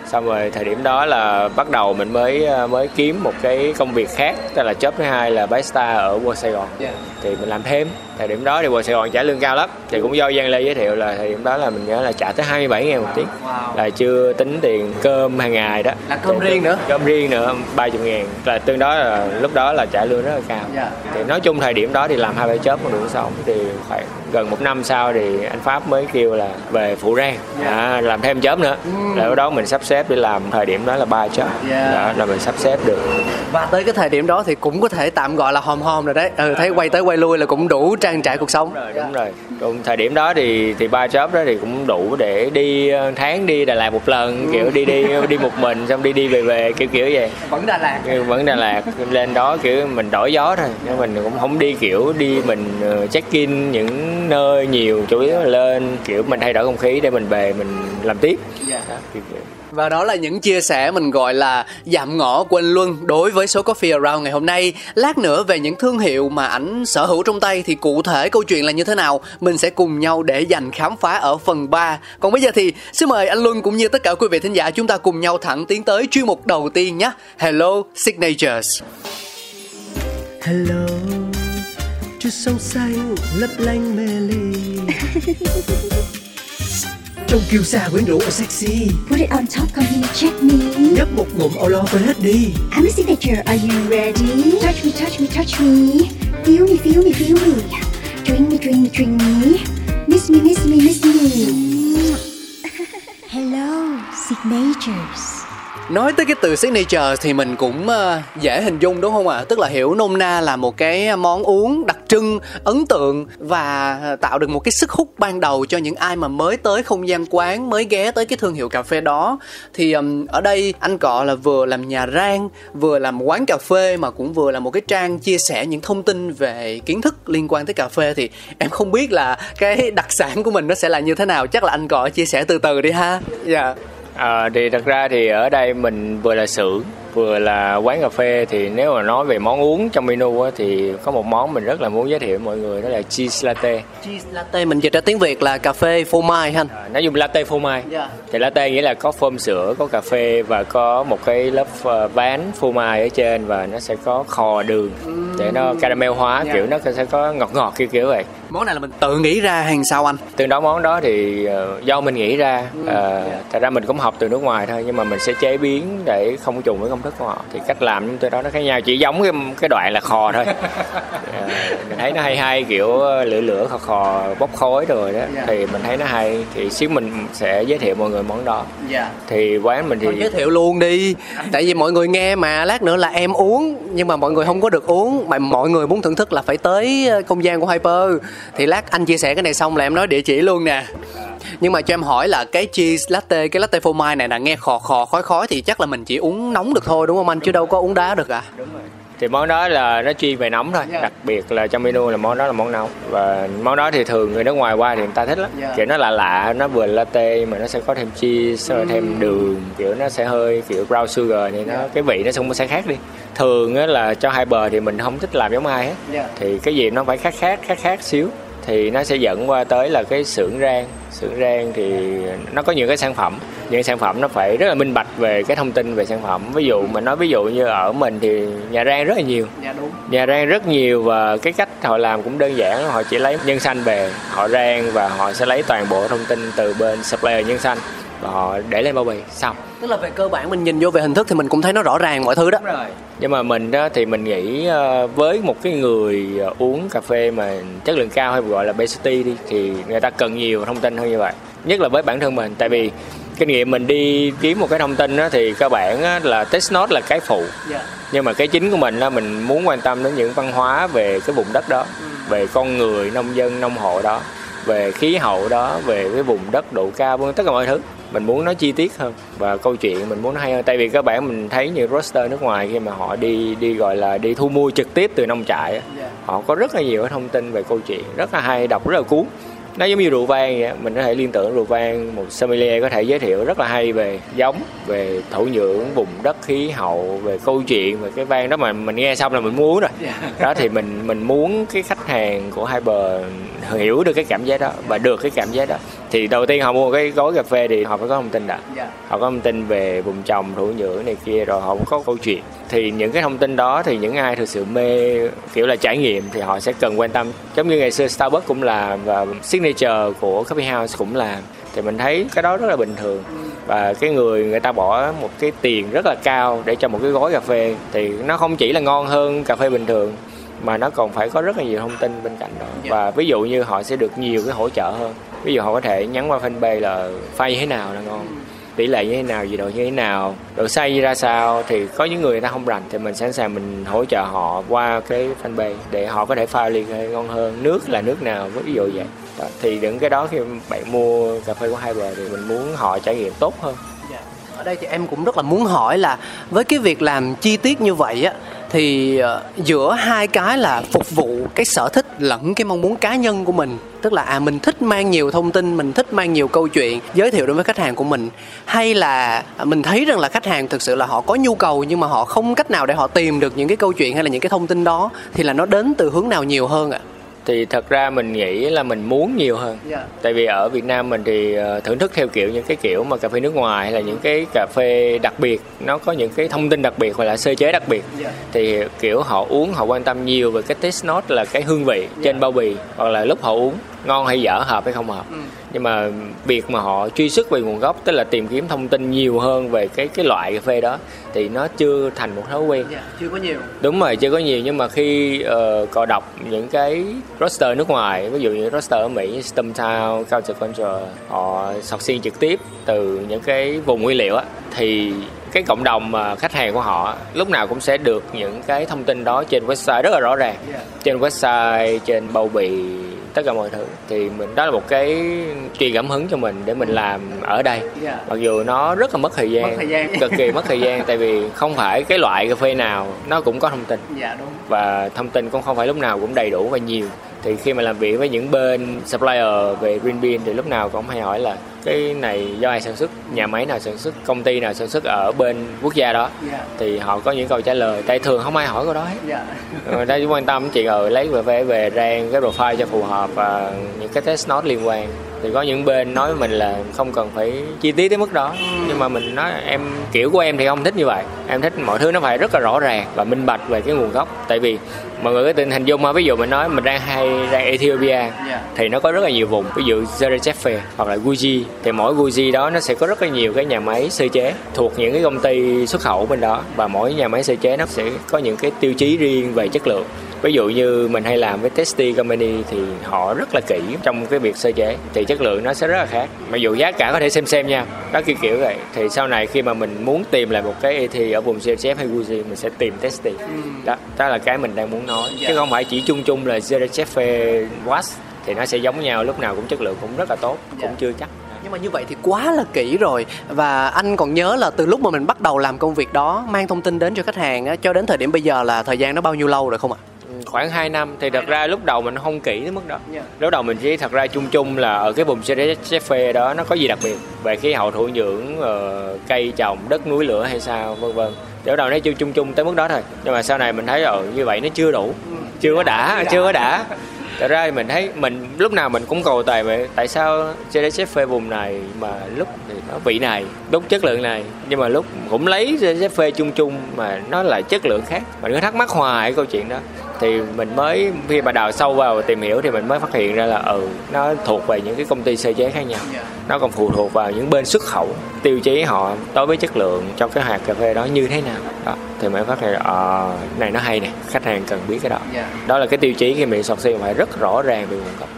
D: xong rồi thời điểm đó là bắt đầu mình mới ờ, mới kiếm một cái công việc khác tức là job thứ hai là barista ở World Sài Gòn. Thì mình làm thêm. Thời điểm đó thì World Sài Gòn trả lương cao lắm. Thì cũng do Giang Lê giới thiệu là thời điểm đó là mình nhớ là trả tới 27 ngàn một tiếng. Là chưa tính tiền cơm hàng ngày đó.
B: Là cơm riêng nữa?
D: Cơm riêng nữa 30 ngàn. Là tương đó là lúc đó là trả lương rất là cao. Thì nói chung thời điểm đó thì làm hai ba job cũng đủ sống thì khoảng gần một năm sau thì anh Pháp mới kêu là về phụ rang. À, làm thêm job nữa. Là lúc đó mình sắp xếp để làm thời điểm đó là ba job.
B: Yeah.
D: đó là mình sắp xếp được.
B: Và tới cái thời điểm đó thì cũng có thể tạm gọi là hòm hòm rồi đấy. Ừ, thấy quay tới quay lui là cũng đủ trang trải cuộc sống.
D: Rồi đúng rồi. Đúng, thời điểm đó thì thì ba job đó thì cũng đủ để đi ờ, tháng đi Đà Lạt một lần kiểu đi đi đi một mình xong đi đi về về kiểu kiểu vậy.
B: Vẫn Đà Lạt.
D: Ừ, vẫn Đà Lạt. Lên đó kiểu mình đổi gió thôi. Mình cũng không đi kiểu đi mình ờ, check in những nơi nhiều chủ yếu là lên kiểu mình thay đổi không khí để mình về mình làm tiếp
B: Dạ.
D: đó, kiểu kiểu.
B: Và đó là những chia sẻ mình gọi là dạm ngõ của anh Luân đối với số Coffee Around ngày hôm nay. Lát nữa về những thương hiệu mà ảnh sở hữu trong tay thì cụ thể câu chuyện là như thế nào mình sẽ cùng nhau để dành khám phá ở phần 3. Còn bây giờ thì xin mời anh Luân cũng như tất cả quý vị thính giả chúng ta cùng nhau thẳng tiến tới chuyên mục đầu tiên nhé. Hello Signatures.
E: Hello, chút sông xanh lấp lánh mê ly Trong kiêu sa quyến rũ sexy
A: Put it on top, come here, check me.
E: Nhấp một ngụm lo quên hết đi
A: I'm a signature, are you ready? Touch me, touch me, touch me. Feel me, feel me, feel me. Drink me, drink me, drink me. Miss me, miss me, miss me. Hello, signatures.
B: Nói tới cái từ signature thì mình cũng uh, dễ hình dung đúng không ạ? Tức là hiểu nôm na là một cái món uống đặc trưng, ấn tượng và tạo được một cái sức hút ban đầu cho những ai mà mới tới không gian quán, mới ghé tới cái thương hiệu cà phê đó. Thì um, ở đây anh Cọ là vừa làm nhà rang, vừa làm quán cà phê mà cũng vừa là một cái trang chia sẻ những thông tin về kiến thức liên quan tới cà phê thì em không biết là cái đặc sản của mình nó sẽ là như thế nào. Chắc là anh Cọ chia sẻ từ từ đi ha. Dạ.
D: À, thì thật ra thì ở đây mình vừa là xưởng vừa là quán cà phê thì nếu mà nói về món uống trong menu á, thì có một món mình rất là muốn giới thiệu với mọi người đó là cheese latte
B: Cheese latte mình dịch ra tiếng Việt là cà phê phô mai anh.
D: à, nó dùng latte phô mai
B: Dạ.
D: thì latte nghĩa là có phơm sữa có cà phê và có một cái lớp ờ, ván phô mai ở trên và nó sẽ có khò đường để nó caramel hóa
B: Dạ.
D: kiểu nó sẽ có ngọt ngọt kiểu kiểu vậy
B: Món này là mình tự nghĩ ra hay sao anh?
D: tương đối món đó thì ờ, do mình nghĩ ra ờ, thật ra mình cũng học từ nước ngoài thôi nhưng mà mình sẽ chế biến để không trùng với công thức của họ thì cách làm chúng tôi đó nó khác nhau chỉ giống cái cái đoạn là khò thôi. Ờ, mình thấy nó hay hay kiểu lửa lửa khò khò bốc khói rồi đó.
B: Dạ.
D: thì mình thấy nó hay. Thì xíu mình sẽ giới thiệu mọi người món đó.
B: Dạ.
D: thì quán mình thì
B: Thôi giới thiệu luôn đi. Tại vì mọi người nghe mà lát nữa là em uống. Nhưng mà mọi người không có được uống. Mà mọi người muốn thưởng thức là phải tới ờ, không gian của Hyper. Thì lát anh chia sẻ cái này xong là em nói địa chỉ luôn nè nhưng mà cho em hỏi là cái cheese latte, cái latte phô mai này là nghe khò khò khói khói thì chắc là mình chỉ uống nóng được thôi đúng không anh? Chứ đâu có uống đá được à?
D: thì món đó là nó chuyên về nóng thôi
B: Dạ.
D: đặc biệt là trong menu là món đó là món nóng và món đó thì thường người nước ngoài qua thì người ta thích lắm
B: Dạ.
D: kiểu nó là lạ nó vừa latte mà nó sẽ có thêm cheese rồi thêm đường kiểu nó sẽ hơi kiểu brown sugar thì nó
B: Dạ.
D: cái vị nó cũng sẽ khác đi thường á là cho hai bờ thì mình không thích làm giống ai hết
B: Dạ.
D: thì cái gì nó phải khác khác khác khác xíu thì nó sẽ dẫn qua tới là cái xưởng rang. Xưởng rang thì nó có nhiều cái sản phẩm những sản phẩm nó phải rất là minh bạch về cái thông tin về sản phẩm. Ví dụ mình nói ví dụ như ở mình thì nhà rang rất là nhiều.
B: Dạ đúng.
D: nhà rang rất nhiều và cái cách họ làm cũng đơn giản họ chỉ lấy nhân xanh về họ rang và họ sẽ lấy toàn bộ thông tin từ bên supplier nhân xanh và họ để lên bao bì. Xong.
B: Tức là về cơ bản mình nhìn vô về hình thức thì mình cũng thấy nó rõ ràng mọi thứ đó.
D: nhưng mà mình đó thì mình nghĩ ờ, với một cái người ờ, uống cà phê mà chất lượng cao hay gọi là obesity đi thì người ta cần nhiều thông tin hơn như vậy. Nhất là với bản thân mình. Tại vì kinh nghiệm mình đi kiếm một cái thông tin đó thì cơ bản á, là test note là cái phụ.
B: Dạ.
D: nhưng mà cái chính của mình là mình muốn quan tâm đến những văn hóa về cái vùng đất đó về con người nông dân nông hộ đó về khí hậu đó về cái vùng đất độ cao vân, tất cả mọi thứ mình muốn nói chi tiết hơn và câu chuyện mình muốn nó hay hơn. Tại vì các bạn mình thấy như roster nước ngoài khi mà họ đi đi gọi là đi thu mua trực tiếp từ nông trại
B: Dạ.
D: họ có rất là nhiều cái thông tin về câu chuyện rất là hay đọc rất là cuốn. Nó giống như rượu vang vậy mình có thể liên tưởng rượu vang một sommelier có thể giới thiệu rất là hay về giống về thổ nhưỡng vùng đất khí hậu về câu chuyện về cái vang đó mà mình nghe xong là mình muốn rồi. Đó thì mình mình muốn cái khách hàng của Hyper hiểu được cái cảm giác đó và được cái cảm giác đó. Thì đầu tiên họ mua cái gói cà phê thì họ phải có thông tin đã.
B: Dạ.
D: họ có thông tin về vùng trồng thổ nhưỡng này kia rồi họ cũng có câu chuyện. Thì những cái thông tin đó thì những ai thực sự mê kiểu là trải nghiệm thì họ sẽ cần quan tâm. Giống như ngày xưa Starbucks cũng làm và signature của Coffee House cũng làm thì mình thấy cái đó rất là bình thường. Và cái người người ta bỏ một cái tiền rất là cao để cho một cái gói cà phê. Thì nó không chỉ là ngon hơn cà phê bình thường mà nó còn phải có rất là nhiều thông tin bên cạnh đó. Và ví dụ như họ sẽ được nhiều cái hỗ trợ hơn. Ví dụ họ có thể nhắn qua fanpage là pha như thế nào là ngon tỷ lệ như thế nào? Gì độ như thế nào? Độ xay ra sao? Thì có những người ta không rành thì mình sẵn sàng mình hỗ trợ họ qua cái fanpage để họ có thể pha ly cà phê ngon hơn. Nước là nước nào ví dụ vậy. Đó. thì những cái đó khi bạn mua cà phê của hai bờ thì mình muốn họ trải nghiệm tốt hơn.
B: Ở đây thì em cũng rất là muốn hỏi là với cái việc làm chi tiết như vậy á thì ờ, giữa hai cái là phục vụ cái sở thích lẫn cái mong muốn cá nhân của mình. Tức là à mình thích mang nhiều thông tin, mình thích mang nhiều câu chuyện, giới thiệu đến với khách hàng của mình. Hay là à, mình thấy rằng là khách hàng thực sự là họ có nhu cầu nhưng mà họ không cách nào để họ tìm được những cái câu chuyện hay là những cái thông tin đó, thì là nó đến từ hướng nào nhiều hơn ạ?
D: Thì thật ra mình nghĩ là mình muốn nhiều hơn
B: Dạ.
D: tại vì ở Việt Nam mình thì ờ, thưởng thức theo kiểu những cái kiểu mà cà phê nước ngoài hay là những cái cà phê đặc biệt nó có những cái thông tin đặc biệt hoặc là sơ chế đặc biệt
B: Dạ.
D: thì kiểu họ uống họ quan tâm nhiều về cái taste note là cái hương vị trên bao bì hoặc là lúc họ uống ngon hay dở hợp hay không hợp. Nhưng mà việc mà họ truy xuất về nguồn gốc tức là tìm kiếm thông tin nhiều hơn về cái cái loại cà phê đó thì nó chưa thành một thói quen.
B: Dạ, chưa có nhiều.
D: Đúng rồi chưa có nhiều. Nhưng mà khi uh, cò đọc những cái roster nước ngoài ví dụ như roster ở mỹ như Stumptown, Counterculture họ sọc xiên trực tiếp từ những cái vùng nguyên liệu á thì cái cộng đồng mà khách hàng của họ lúc nào cũng sẽ được những cái thông tin đó trên website rất là rõ ràng. Trên website trên bao bì tất cả mọi thứ. Thì mình đó là một cái truyền cảm hứng cho mình để mình làm ở đây.
B: Dạ.
D: mặc dù nó rất là mất thời gian,
B: Mất thời gian.
D: cực kỳ mất thời gian tại vì không phải cái loại cà phê nào nó cũng có thông tin.
B: Dạ đúng.
D: Và thông tin cũng không phải lúc nào cũng đầy đủ và nhiều. Thì khi mà làm việc với những bên supplier về green bean thì lúc nào cũng hay hỏi là cái này do ai sản xuất? Nhà máy nào sản xuất? Công ty nào sản xuất ở bên quốc gia đó?
B: Dạ.
D: Thì họ có những câu trả lời. Tại thường không ai hỏi câu đó hết.
B: Dạ.
D: Người ta chỉ quan tâm chuyện ở lấy về về về rang cái profile cho phù hợp và những cái test note liên quan. Thì có những bên nói với mình là không cần phải chi tiết đến mức đó. Nhưng mà mình nói em kiểu của em thì không thích như vậy. Em thích mọi thứ nó phải rất là rõ ràng và minh bạch về cái nguồn gốc. Tại vì mọi người có thể hình dung mà ví dụ mình nói mình đang hay ra Ethiopia
B: Dạ.
D: thì nó có rất là nhiều vùng ví dụ Zerecheffe hoặc là Guji thì mỗi Guji đó nó sẽ có rất là nhiều cái nhà máy sơ chế thuộc những cái công ty xuất khẩu bên đó và mỗi nhà máy sơ chế nó sẽ có những cái tiêu chí riêng về chất lượng ví dụ như mình hay làm với Testy Company thì họ rất là kỹ trong cái việc sơ chế thì chất lượng nó sẽ rất là khác. Mặc dù giá cả có thể xem xem nha đó kiểu kiểu vậy. Thì sau này khi mà mình muốn tìm lại một cái ET ở vùng Zerechef hay Guji mình sẽ tìm Testy đó đó là cái mình đang muốn nói.
B: Dạ.
D: chứ không phải chỉ chung chung là Zerechef Watts thì nó sẽ giống nhau lúc nào cũng chất lượng cũng rất là tốt
B: Dạ.
D: cũng chưa chắc.
B: Nhưng mà như vậy thì quá là kỹ rồi. Và anh còn nhớ là từ lúc mà mình bắt đầu làm công việc đó mang thông tin đến cho khách hàng cho đến thời điểm bây giờ là thời gian nó bao nhiêu lâu rồi không ạ?
D: Ừ, khoảng 2 năm thì thật ra lúc đầu mình không kỹ đến mức đó.
B: Dạ.
D: lúc đầu mình chỉ thật ra chung chung là ở cái vùng Zerechef đó nó có gì đặc biệt? Về khí hậu thổ nhưỡng ờ, cây trồng đất núi lửa hay sao vân vân. Lúc đầu nó chung chung chung tới mức đó thôi. Nhưng mà sau này mình thấy ờ như vậy nó chưa đủ. Chưa có đã chưa có đã. thật ra mình thấy mình lúc nào mình cũng cầu tài về tại sao Zerechef vùng này mà lúc thì nó vị này lúc chất lượng này nhưng mà lúc cũng lấy Zerechef chung chung mà nó là chất lượng khác. Mình cứ thắc mắc hoài cái câu chuyện đó thì mình mới khi mà đào sâu vào tìm hiểu thì mình mới phát hiện ra là ừ nó thuộc về những cái công ty sơ chế khác nhau. Nó còn phụ thuộc vào những bên xuất khẩu tiêu chí họ đối với chất lượng trong cái hạt cà phê đó như thế nào. Đó thì mới phát hiện là ờ này nó hay nè khách hàng cần biết cái đó.
B: Dạ.
D: đó là cái tiêu chí khi mình sọc xiên phải rất rõ ràng về nguồn gốc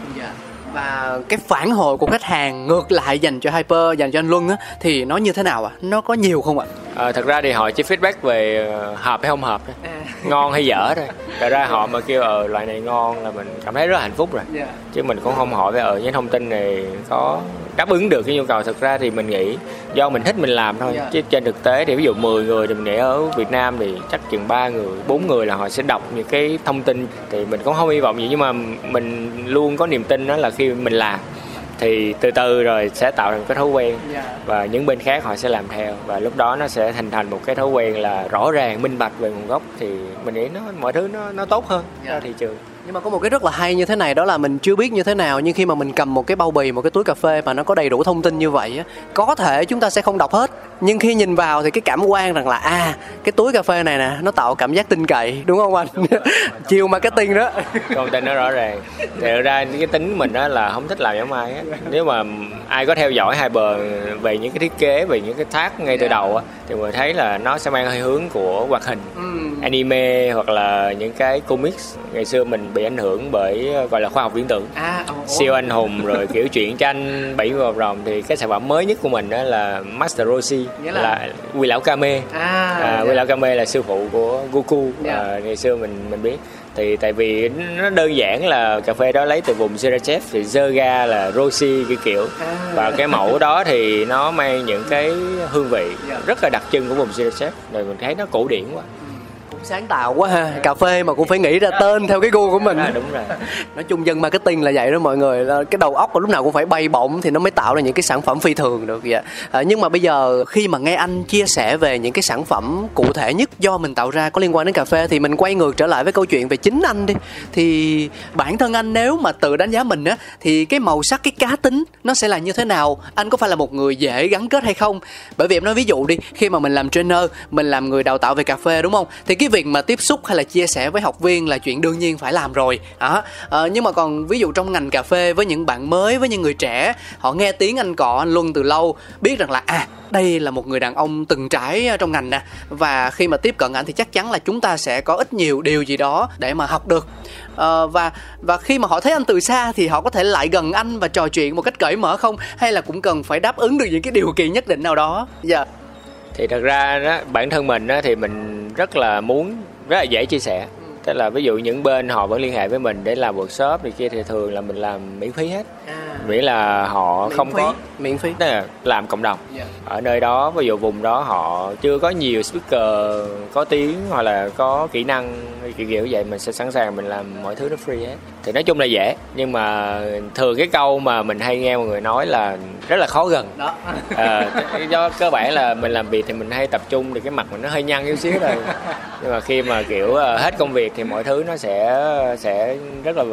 B: và cái phản hồi của khách hàng ngược lại dành cho Hyper dành cho anh Luân á thì nó như thế nào ạ? Nó có nhiều không ạ?
D: À, thật ra thì họ chỉ feedback về ờ, hợp hay không hợp thôi. Ngon hay dở thôi. Thật ra họ mà kêu ờ loại này ngon là mình cảm thấy rất là hạnh phúc rồi.
B: Dạ.
D: chứ mình cũng không hỏi về ở những thông tin này có đáp ứng được cái nhu cầu. Thực ra thì mình nghĩ do mình thích mình làm thôi.
B: Dạ.
D: chứ trên thực tế thì ví dụ 10 người thì mình nghĩ ở Việt Nam thì chắc chừng ba người bốn người là họ sẽ đọc những cái thông tin. Thì mình cũng không hy vọng gì nhưng mà mình luôn có niềm tin đó là khi mình làm thì từ từ rồi sẽ tạo thành cái thói quen.
B: Dạ.
D: và những bên khác họ sẽ làm theo. Và lúc đó nó sẽ hình thành một cái thói quen là rõ ràng minh bạch về nguồn gốc. Thì mình nghĩ nó mọi thứ nó nó tốt hơn
B: Dạ.
D: ra thị trường
B: nhưng mà có một cái rất là hay như thế này, đó là mình chưa biết như thế nào, nhưng khi mà mình cầm một cái bao bì, một cái túi cà phê mà nó có đầy đủ thông tin như vậy á, có thể chúng ta sẽ không đọc hết nhưng khi nhìn vào thì cái cảm quan rằng là à cái túi cà phê này nè nó tạo cảm giác tin cậy đúng không anh? Chiều marketing đó.
D: Công tin nó rõ ràng. Thì ra cái tính mình đó là không thích làm giống ai á nếu mà ai có theo dõi hai bờ về những cái thiết kế về những cái thác ngay từ đầu á thì mình thấy là nó sẽ mang hơi hướng của hoạt hình. Anime hoặc là những cái comics ngày xưa mình bị ảnh hưởng bởi gọi là khoa học viễn tưởng.
B: À
D: siêu anh hùng rồi kiểu truyện tranh bảy mươi rồng thì cái sản phẩm mới nhất của mình đó là Master Roshi
B: Nghĩa là-
D: là Quy lão Kame
B: à,
D: à, Quy lão Kame là sư phụ của Goku.
B: Dạ.
D: à, ngày xưa mình mình biết. Thì tại vì nó đơn giản là cà phê đó lấy từ vùng Sriracha thì Zerga là Roshi cái kiểu.
B: À.
D: và cái mẫu đó thì nó mang những cái hương vị
B: Dạ.
D: rất là đặc trưng của vùng Sriracha rồi mình thấy nó cổ điển quá.
B: Cũng sáng tạo quá ha. Cà phê mà cũng phải nghĩ ra tên theo cái gu của mình.
D: À, đúng rồi.
B: Nói chung dân marketing là vậy đó mọi người. Cái đầu óc của lúc nào cũng phải bay bổng thì nó mới tạo ra những cái sản phẩm phi thường được vậy à, nhưng mà bây giờ khi mà nghe anh chia sẻ về những cái sản phẩm cụ thể nhất do mình tạo ra có liên quan đến cà phê thì mình quay ngược trở lại với câu chuyện về chính anh đi. Thì bản thân anh nếu mà tự đánh giá mình á thì cái màu sắc cái cá tính nó sẽ là như thế nào? Anh có phải là một người dễ gắn kết hay không? Bởi vì em nói ví dụ đi khi mà mình làm trainer mình làm người đào tạo về cà phê đúng không? Thì cái việc mà tiếp xúc hay là chia sẻ với học viên là chuyện đương nhiên phải làm rồi. Đó. À, nhưng mà còn ví dụ trong ngành cà phê với những bạn mới với những người trẻ họ nghe tiếng anh cọ anh luân từ lâu biết rằng là à đây là một người đàn ông từng trải ờ, trong ngành nè. Và khi mà tiếp cận anh thì chắc chắn là chúng ta sẽ có ít nhiều điều gì đó để mà học được. À, và và khi mà họ thấy anh từ xa thì họ có thể lại gần anh và trò chuyện một cách cởi mở không? Hay là cũng cần phải đáp ứng được những cái điều kiện nhất định nào đó? Dạ
D: thì thật ra đó, bản thân mình đó thì mình rất là muốn, rất là dễ chia sẻ tức là ví dụ những bên họ vẫn liên hệ với mình để làm workshop thì kia thì thường là mình làm miễn phí hết. Miễn là họ không có
B: miễn phí.
D: Tức là làm cộng đồng.
B: Dạ.
D: ở nơi đó ví dụ vùng đó họ chưa có nhiều speaker có tiếng hoặc là có kỹ năng kiểu kiểu vậy mình sẽ sẵn sàng mình làm mọi thứ nó free hết. Thì nói chung là dễ nhưng mà thường cái câu mà mình hay nghe mọi người nói là rất là khó gần.
B: Đó.
D: Ờ, do cơ bản là mình làm việc thì mình hay tập trung thì cái mặt mình nó hơi nhăn chút xíu rồi nhưng mà khi mà kiểu ờ, hết công việc thì mọi thứ nó sẽ sẽ rất là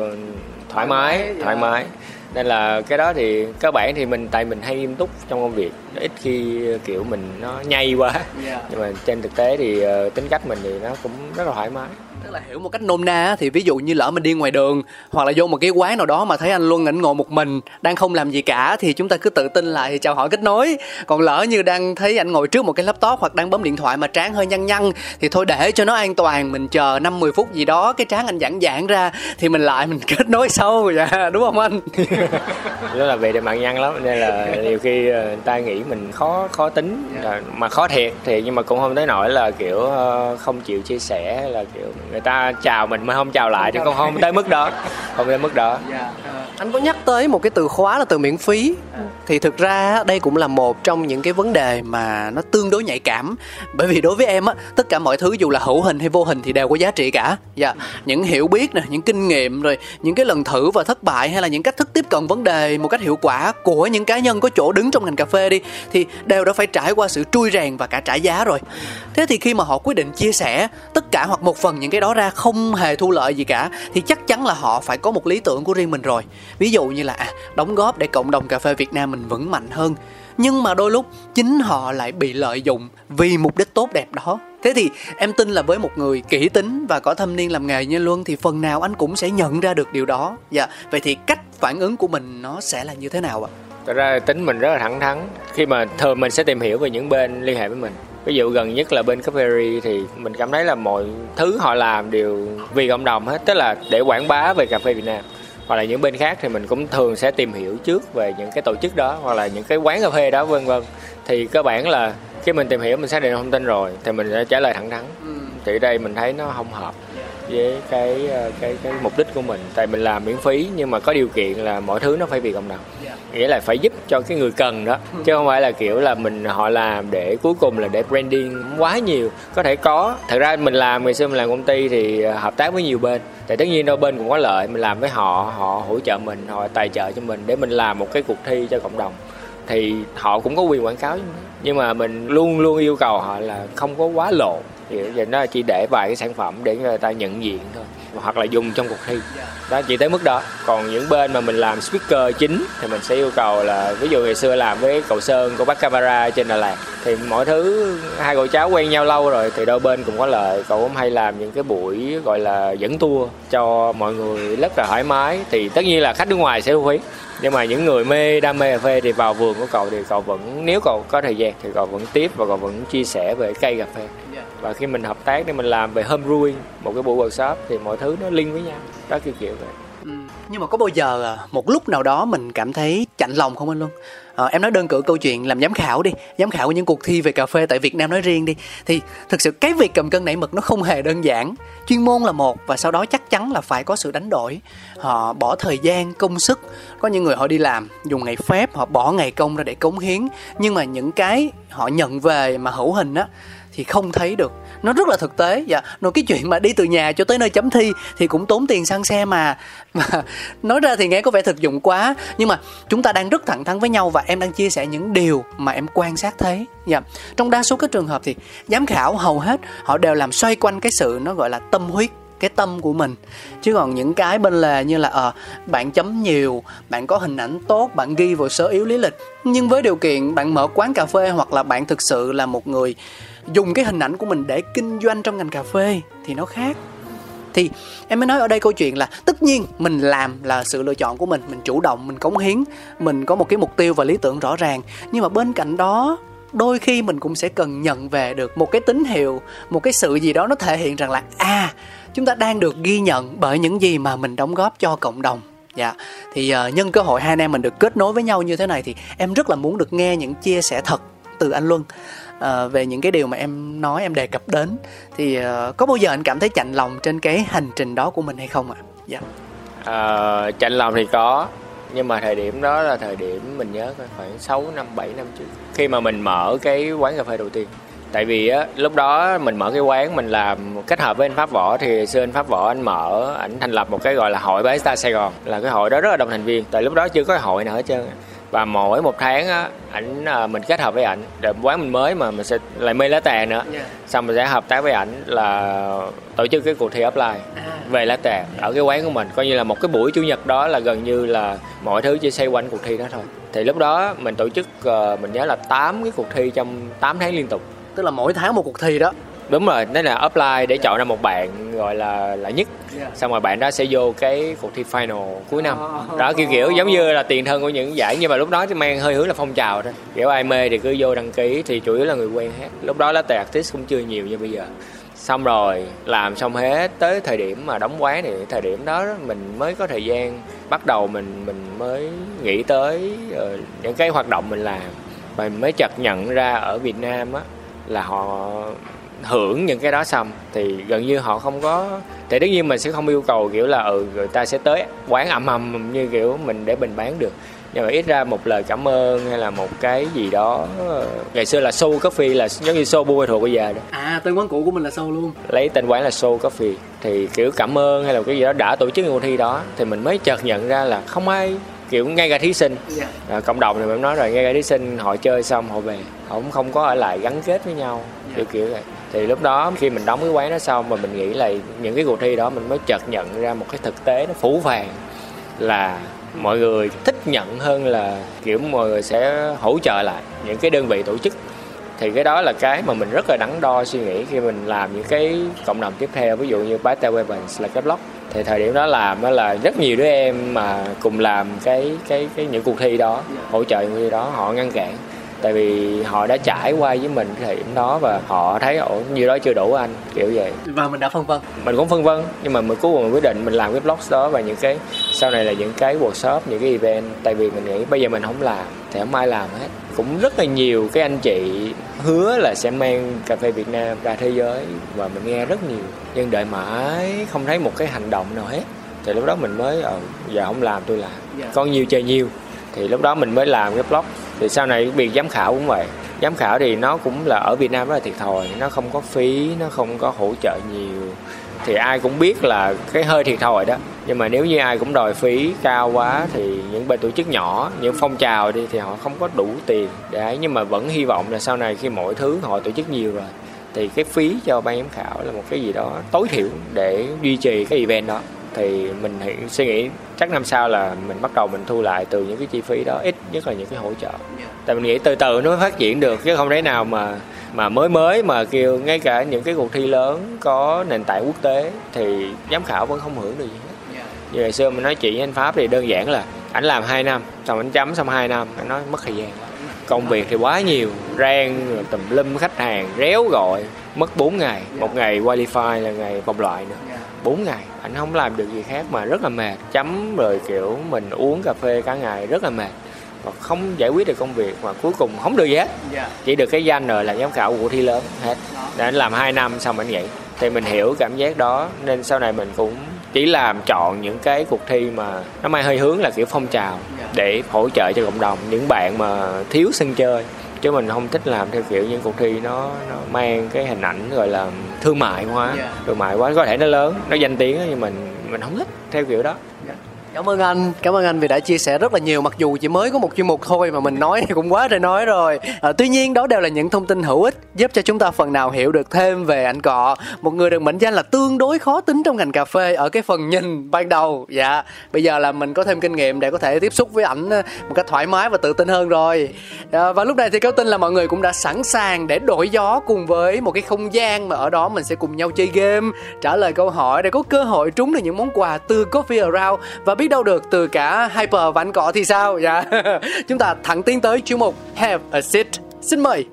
D: thoải mái
B: dạ.
D: thoải mái nên là cái đó thì cơ bản thì mình tại mình hay nghiêm túc trong công việc ít khi kiểu mình nó nhây quá
B: Dạ.
D: nhưng mà trên thực tế thì ờ, tính cách mình thì nó cũng rất là thoải mái
B: tức là hiểu một cách nôm na thì ví dụ như lỡ mình đi ngoài đường hoặc là vô một cái quán nào đó mà thấy anh Luân ảnh ngồi một mình đang không làm gì cả thì chúng ta cứ tự tin lại thì chào hỏi kết nối. Còn lỡ như đang thấy anh ngồi trước một cái laptop hoặc đang bấm điện thoại mà trán hơi nhăn nhăn thì thôi để cho nó an toàn mình chờ năm 10 phút gì đó cái trán anh giãn giãn ra thì mình lại mình kết nối sau dạ đúng không anh?
D: Đó là về để mạng nhăn lắm nên là nhiều khi ờ, người ta nghĩ mình khó khó tính là- mà khó thiệt thì nhưng mà cũng không tới nỗi là kiểu ờ, không chịu chia sẻ là kiểu người ta chào mình mà không chào lại thì không không tới mức đó. không tới mức đó.
B: Anh có nhắc tới một cái từ khóa là từ miễn phí. Thì thực ra đây cũng là một trong những cái vấn đề mà nó tương đối nhạy cảm. Bởi vì đối với em á tất cả mọi thứ dù là hữu hình hay vô hình thì đều có giá trị cả. Dạ những hiểu biết nè những kinh nghiệm rồi những cái lần thử và thất bại hay là những cách thức tiếp cận vấn đề một cách hiệu quả của những cá nhân có chỗ đứng trong ngành cà phê đi thì đều đã phải trải qua sự trui rèn và cả trả giá rồi. Thế thì khi mà họ quyết định chia sẻ tất cả hoặc một phần những cái đó ra không hề thu lợi gì cả thì chắc chắn là họ phải có một lý tưởng của riêng mình rồi. Ví dụ như là à, đóng góp để cộng đồng cà phê Việt Nam mình vững mạnh hơn. Nhưng mà đôi lúc chính họ lại bị lợi dụng vì mục đích tốt đẹp đó. Thế thì em tin là với một người kỹ tính và có thâm niên làm nghề như Luân thì phần nào anh cũng sẽ nhận ra được điều đó. Dạ vậy thì cách phản ứng của mình nó sẽ là như thế nào ạ?
D: Thật ra tính mình rất là thẳng thắn. Khi mà thường mình sẽ tìm hiểu về những bên liên hệ với mình. Ví dụ gần nhất là bên Caffery thì mình cảm thấy là mọi thứ họ làm đều vì cộng đồng hết. Tức là để quảng bá về cà phê Việt Nam hoặc là những bên khác thì mình cũng thường sẽ tìm hiểu trước về những cái tổ chức đó hoặc là những cái quán cà phê đó vân vân. Thì cơ bản là khi mình tìm hiểu mình xác định thông tin rồi thì mình sẽ trả lời thẳng thắn. Thì ở đây mình thấy nó không hợp với cái ờ, cái cái mục đích của mình. Tại mình làm miễn phí nhưng mà có điều kiện là mọi thứ nó phải vì cộng đồng. Nghĩa là phải giúp cho cái người cần đó chứ không phải là kiểu là mình họ làm để cuối cùng là để branding quá nhiều. Có thể có thật ra mình làm ngày xưa mình làm công ty thì ờ, hợp tác với nhiều bên tại tất nhiên đôi bên cũng có lợi. Mình làm với họ họ hỗ trợ mình họ tài trợ cho mình để mình làm một cái cuộc thi cho cộng đồng. Thì họ cũng có quyền quảng cáo nhưng mà mình luôn luôn yêu cầu họ là không có quá lộ thì vậy nó chỉ để vài cái sản phẩm để người ta nhận diện thôi, hoặc là dùng trong cuộc thi. Đó, chỉ tới mức đó. Còn những bên mà mình làm speaker chính thì mình sẽ yêu cầu là, ví dụ ngày xưa làm với cậu sơn cô bác camera trên đà lạt, thì mọi thứ hai cậu cháu quen nhau lâu rồi thì đôi bên cũng có lợi. Cậu cũng hay làm những cái buổi gọi là dẫn tour cho mọi người rất là thoải mái. Thì tất nhiên là khách nước ngoài sẽ thu phí nhưng mà những người mê, đam mê cà phê thì vào vườn của cậu thì cậu vẫn, nếu cậu có thời gian thì cậu vẫn tiếp và cậu vẫn chia sẻ về cây cà phê và khi mình hợp tác để mình làm về home brewing một cái buổi workshop thì mọi thứ nó liên với nhau. Đó kiểu kiểu vậy.
B: Ừ. nhưng mà có bao giờ à, một lúc nào đó mình cảm thấy chạnh lòng không anh luôn à, em nói đơn cử câu chuyện làm giám khảo đi giám khảo của những cuộc thi về cà phê tại Việt Nam nói riêng đi. Thì thực sự cái việc cầm cân nảy mực nó không hề đơn giản. Chuyên môn là một và sau đó chắc chắn là phải có sự đánh đổi. Họ bỏ thời gian công sức. Có những người họ đi làm dùng ngày phép họ bỏ ngày công ra để cống hiến. Nhưng mà những cái họ nhận về mà hữu hình á thì không thấy được. Nó rất là thực tế dạ. Rồi cái chuyện mà đi từ nhà cho tới nơi chấm thi thì cũng tốn tiền xăng xe mà. Mà nói ra thì nghe có vẻ thực dụng quá. Nhưng mà chúng ta đang rất thẳng thắn với nhau và em đang chia sẻ những điều mà em quan sát thấy. Dạ. Trong đa số các trường hợp thì giám khảo hầu hết họ đều làm xoay quanh cái sự nó gọi là tâm huyết, cái tâm của mình. Chứ còn những cái bên lề như là ờ bạn chấm nhiều, bạn có hình ảnh tốt, bạn ghi vào sơ yếu lý lịch. Nhưng với điều kiện bạn mở quán cà phê hoặc là bạn thực sự là một người dùng cái hình ảnh của mình để kinh doanh trong ngành cà phê thì nó khác thì em mới nói ở đây câu chuyện là tất nhiên mình làm là sự lựa chọn của mình mình chủ động mình cống hiến mình có một cái mục tiêu và lý tưởng rõ ràng. Nhưng mà bên cạnh đó đôi khi mình cũng sẽ cần nhận về được một cái tín hiệu một cái sự gì đó nó thể hiện rằng là à chúng ta đang được ghi nhận bởi những gì mà mình đóng góp cho cộng đồng. Dạ. Thì uh, nhân cơ hội hai anh em mình được kết nối với nhau như thế này thì em rất là muốn được nghe những chia sẻ thật từ anh luân uh, về những cái điều mà em nói em đề cập đến thì uh, có bao giờ anh cảm thấy chạnh lòng trên cái hành trình đó của mình hay không ạ? Dạ.
D: Uh, chạnh lòng thì có nhưng mà thời điểm đó là thời điểm mình nhớ khoảng 6 năm 7 năm trước khi mà mình mở cái quán cà phê đầu tiên. Tại vì á lúc đó mình mở cái quán mình làm kết hợp với anh pháp võ thì xưa anh pháp võ anh mở ảnh thành lập một cái gọi là hội barista sài gòn là cái hội đó rất là đông thành viên. Tại lúc đó chưa có hội nào hết trơn và mỗi một tháng á ảnh à, mình kết hợp với ảnh. Để quán mình mới mà mình sẽ lại mê lá tè nữa.
B: Yeah.
D: xong mình sẽ hợp tác với ảnh là tổ chức cái cuộc thi offline về lá tè ở cái quán của mình. Coi như là một cái buổi chủ nhật đó là gần như là mọi thứ chỉ xoay quanh cuộc thi đó thôi. Thì lúc đó mình tổ chức ờ, mình nhớ là 8 cái cuộc thi trong 8 tháng liên tục.
B: Tức là mỗi tháng một cuộc thi đó
D: đúng rồi đó là offline để chọn ra một bạn gọi là là nhất. Xong rồi bạn đó sẽ vô cái cuộc thi final cuối năm. Đó kiểu kiểu giống như là tiền thân của những giải nhưng mà lúc đó thì mang hơi hướng là phong trào thôi. Kiểu ai mê thì cứ vô đăng ký thì chủ yếu là người quen hết. Lúc đó là tệ artist cũng chưa nhiều như bây giờ. Xong rồi làm xong hết tới thời điểm mà đóng quán thì thời điểm đó mình mới có thời gian bắt đầu mình mình mới nghĩ tới ờ, những cái hoạt động mình làm. Và mình mới chợt nhận ra ở Việt Nam á là họ hưởng những cái đó xong thì gần như họ không có thì tất nhiên mình sẽ không yêu cầu kiểu là ừ người ta sẽ tới quán ầm ầm như kiểu mình để mình bán được. Nhưng mà ít ra một lời cảm ơn hay là một cái gì đó ngày xưa là show coffee là giống như show bua thuộc bây giờ đó.
B: À tên quán cũ của mình là sâu luôn.
D: Lấy tên quán là show coffee thì kiểu cảm ơn hay là cái gì đó đã tổ chức cuộc thi đó thì mình mới chợt nhận ra là không ai kiểu ngay cả thí sinh
B: Dạ.
D: à, cộng đồng thì mình nói rồi ngay cả thí sinh họ chơi xong họ về họ cũng không có ở lại gắn kết với nhau kiểu kiểu vậy thì lúc đó khi mình đóng cái quán đó xong mà mình nghĩ là những cái cuộc thi đó mình mới chợt nhận ra một cái thực tế nó phủ vàng là mọi người thích nhận hơn là, kiểu, mọi người sẽ hỗ trợ lại những cái đơn vị tổ chức. Thì cái đó là cái mà mình rất là đắn đo suy nghĩ khi mình làm những cái cộng đồng tiếp theo, ví dụ như Battle Weapons là cái blog. Thì thời điểm đó làm đó là rất nhiều đứa em mà cùng làm cái cái cái những cuộc thi đó, hỗ trợ những cuộc thi đó, họ ngăn cản tại vì họ đã trải qua với mình cái thời điểm đó và họ thấy ổ như đó chưa đủ anh kiểu vậy.
B: Và mình đã phân vân.
D: Mình cũng phân vân nhưng mà mình cuối cùng mình quyết định mình làm cái blog đó và những cái sau này là những cái workshop những cái event. Tại vì mình nghĩ bây giờ mình không làm thì không ai làm hết. Cũng rất là nhiều cái anh chị hứa là sẽ mang cà phê Việt Nam ra thế giới và mình nghe rất nhiều. Nhưng đợi mãi không thấy một cái hành động nào hết. Thì lúc đó mình mới ờ giờ không làm tôi làm.
B: Dạ.
D: con nhiều chơi nhiều thì lúc đó mình mới làm cái blog. Thì sau này việc giám khảo cũng vậy. Giám khảo thì nó cũng là ở Việt Nam rất là thiệt thòi, nó không có phí, nó không có hỗ trợ nhiều. Thì ai cũng biết là cái hơi thiệt thòi đó. Nhưng mà nếu như ai cũng đòi phí cao quá thì những bên tổ chức nhỏ, những phong trào đi thì họ không có đủ tiền. Để nhưng mà vẫn hy vọng là sau này khi mọi thứ họ tổ chức nhiều rồi, thì cái phí cho ban giám khảo là một cái gì đó tối thiểu để duy trì cái event đó thì mình hiện suy nghĩ chắc năm sau là mình bắt đầu mình thu lại từ những cái chi phí đó ít nhất là những cái hỗ trợ. Tại mình nghĩ từ từ nó mới phát triển được chứ không thể nào mà mà mới mới mà kêu ngay cả những cái cuộc thi lớn có nền tảng quốc tế thì giám khảo vẫn không hưởng được gì hết. Như ngày xưa mình nói chuyện với anh pháp thì đơn giản là ảnh làm 2 năm xong ảnh chấm xong 2 năm anh nói mất thời gian. Công việc thì quá nhiều rang tùm lum khách hàng réo gọi mất 4 ngày. Một ngày qualify là ngày vòng loại nữa. 4 ngày anh không làm được gì khác mà rất là mệt. Chấm rồi kiểu mình uống cà phê cả ngày rất là mệt. Và không giải quyết được công việc mà cuối cùng không được gì hết. Chỉ được cái danh rồi là giám khảo của thi lớn hết. Để anh làm 2 năm xong anh nghỉ. Thì mình hiểu cảm giác đó nên sau này mình cũng chỉ làm chọn những cái cuộc thi mà nó mang hơi hướng là kiểu phong trào để hỗ trợ cho cộng đồng. Những bạn mà thiếu sân chơi chứ mình không thích làm theo kiểu những cuộc thi nó nó mang cái hình ảnh gọi là thương mại hóa. Thương mại quá có thể nó lớn nó danh tiếng nhưng mình mình không thích theo kiểu đó
B: Cảm ơn anh, cảm ơn anh vì đã chia sẻ rất là nhiều mặc dù chỉ mới có một chuyên mục thôi mà mình nói thì cũng quá trời nói rồi. À, tuy nhiên đó đều là những thông tin hữu ích giúp cho chúng ta phần nào hiểu được thêm về anh Cọ, một người được mệnh danh là tương đối khó tính trong ngành cà phê ở cái phần nhìn ban đầu. Dạ, bây giờ là mình có thêm kinh nghiệm để có thể tiếp xúc với ảnh ờ, một cách thoải mái và tự tin hơn rồi. À, và lúc này thì cáo tin là mọi người cũng đã sẵn sàng để đổi gió cùng với một cái không gian mà ở đó mình sẽ cùng nhau chơi game, trả lời câu hỏi để có cơ hội trúng được những món quà từ Coffee Around và biết đâu được từ cả Hyper và cỏ thì sao? Dạ. Chúng ta thẳng tiến tới chuyên mục Have a Seat. Xin mời.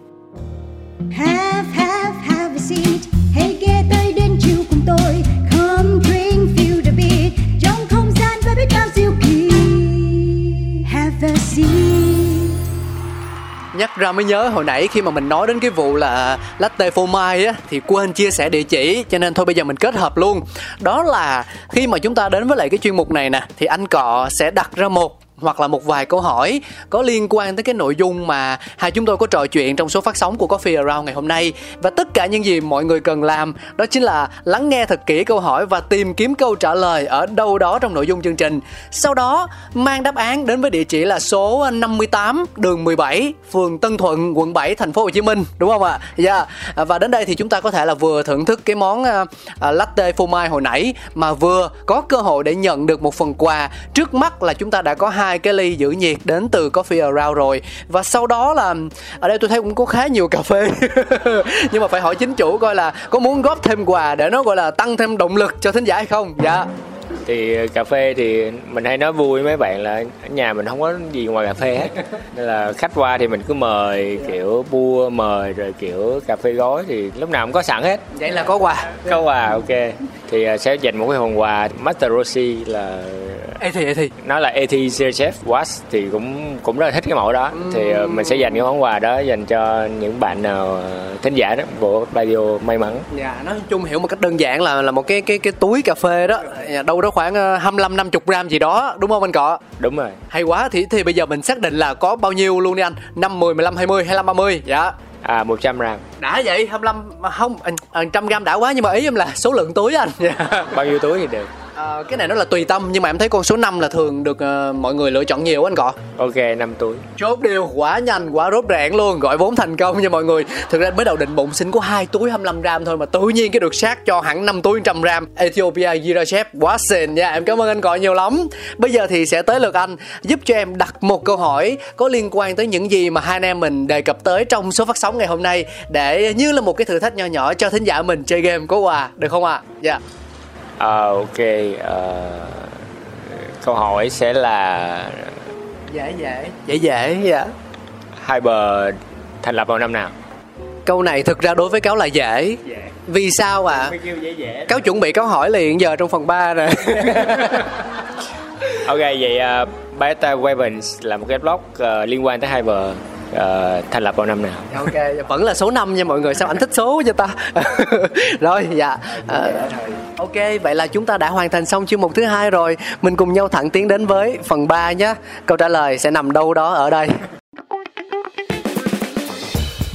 A: Have, have, have a seat.
B: Nhắc ra mới nhớ, hồi nãy khi mà mình nói đến cái vụ là latte phô mai á, thì quên chia sẻ địa chỉ, cho nên thôi bây giờ mình kết hợp luôn. Đó là khi mà chúng ta đến với lại cái chuyên mục này nè, thì anh cọ sẽ đặt ra một hoặc là một vài câu hỏi có liên quan tới cái nội dung mà hai chúng tôi có trò chuyện trong số phát sóng của Coffee Around ngày hôm nay và tất cả những gì mọi người cần làm đó chính là lắng nghe thật kỹ câu hỏi và tìm kiếm câu trả lời ở đâu đó trong nội dung chương trình sau đó mang đáp án đến với địa chỉ là số 58 đường 17 phường Tân Thuận quận 7 thành phố Hồ Chí Minh đúng không ạ? Dạ yeah. và đến đây thì chúng ta có thể là vừa thưởng thức cái món uh, latte phô mai hồi nãy mà vừa có cơ hội để nhận được một phần quà trước mắt là chúng ta đã có hai hai cái ly giữ nhiệt đến từ Coffee Around rồi. Và sau đó là, ở đây tôi thấy cũng có khá nhiều cà phê. Nhưng mà phải hỏi chính chủ coi là có muốn góp thêm quà để nó gọi là tăng thêm động lực cho thính giả hay không? Dạ
D: thì cà phê thì mình hay nói vui mấy bạn là ở nhà mình không có gì ngoài cà phê hết. Nên là khách qua thì mình cứ mời kiểu bua mời rồi kiểu cà phê gói thì lúc nào cũng có sẵn hết.
B: Vậy là có quà.
D: Có quà ok. Thì à, sẽ dành một cái phần quà. Master Rossi là
B: ê thì
D: nó là AT Zero Chef Watch thì cũng cũng rất là thích cái mẫu đó. Thì uh, mình sẽ dành cái món quà đó dành cho những bạn nào uh, thính giả đó của radio may mắn.
B: Dạ nói chung hiểu một cách đơn giản là là một cái cái cái túi cà phê đó. Dạ, đâu đó khoảng uh, 25 50 gram gì đó đúng không anh cọ?
D: Đúng rồi.
B: Hay quá thì thì bây giờ mình xác định là có bao nhiêu luôn đi anh? 5 10 15 20 25 30 dạ.
D: À 100 gram.
B: Đã vậy 25 mà không trăm gram đã quá nhưng mà ý em là số lượng túi anh.
D: Bao nhiêu túi thì được
B: À, cái này nó là tùy tâm nhưng mà em thấy con số 5 là thường được uh, mọi người lựa chọn nhiều anh cọ.
D: Ok 5 túi
B: chốt điều quá nhanh quá rốt rẽn luôn gọi vốn thành công nha mọi người. Thực ra mới đầu định bụng xin có hai túi 25 gram thôi mà tự nhiên cái được sát cho hẳn 5 túi 100 gram. Ethiopia Gira Chef quá xịn nha em cảm ơn anh cọ nhiều lắm. Bây giờ thì sẽ tới lượt anh giúp cho em đặt một câu hỏi có liên quan tới những gì mà hai anh em mình đề cập tới trong số phát sóng ngày hôm nay để như là một cái thử thách nho nhỏ cho thính giả mình chơi game có quà được không ạ? À? dạ. yeah.
D: À, ok à, câu hỏi sẽ là
B: dễ dễ dễ dễ dạ.
D: Hyper thành lập vào năm nào?
B: Câu này thực ra đối với cáo là dễ, dễ. vì sao ạ? À? cáo chuẩn bị cáo hỏi liền giờ trong phần 3 rồi.
D: Ok vậy uh, Beta Weapons là một cái blog uh, liên quan tới Hyper uh, thành lập vào năm nào?
B: Ok. Vẫn là số 5 nha mọi người. Sao anh thích số cho ta? Rồi dạ. Uh, ok. Vậy là chúng ta đã hoàn thành xong chương mục thứ hai rồi. Mình cùng nhau thẳng tiến đến với phần 3 nhé câu trả lời sẽ nằm đâu đó ở đây.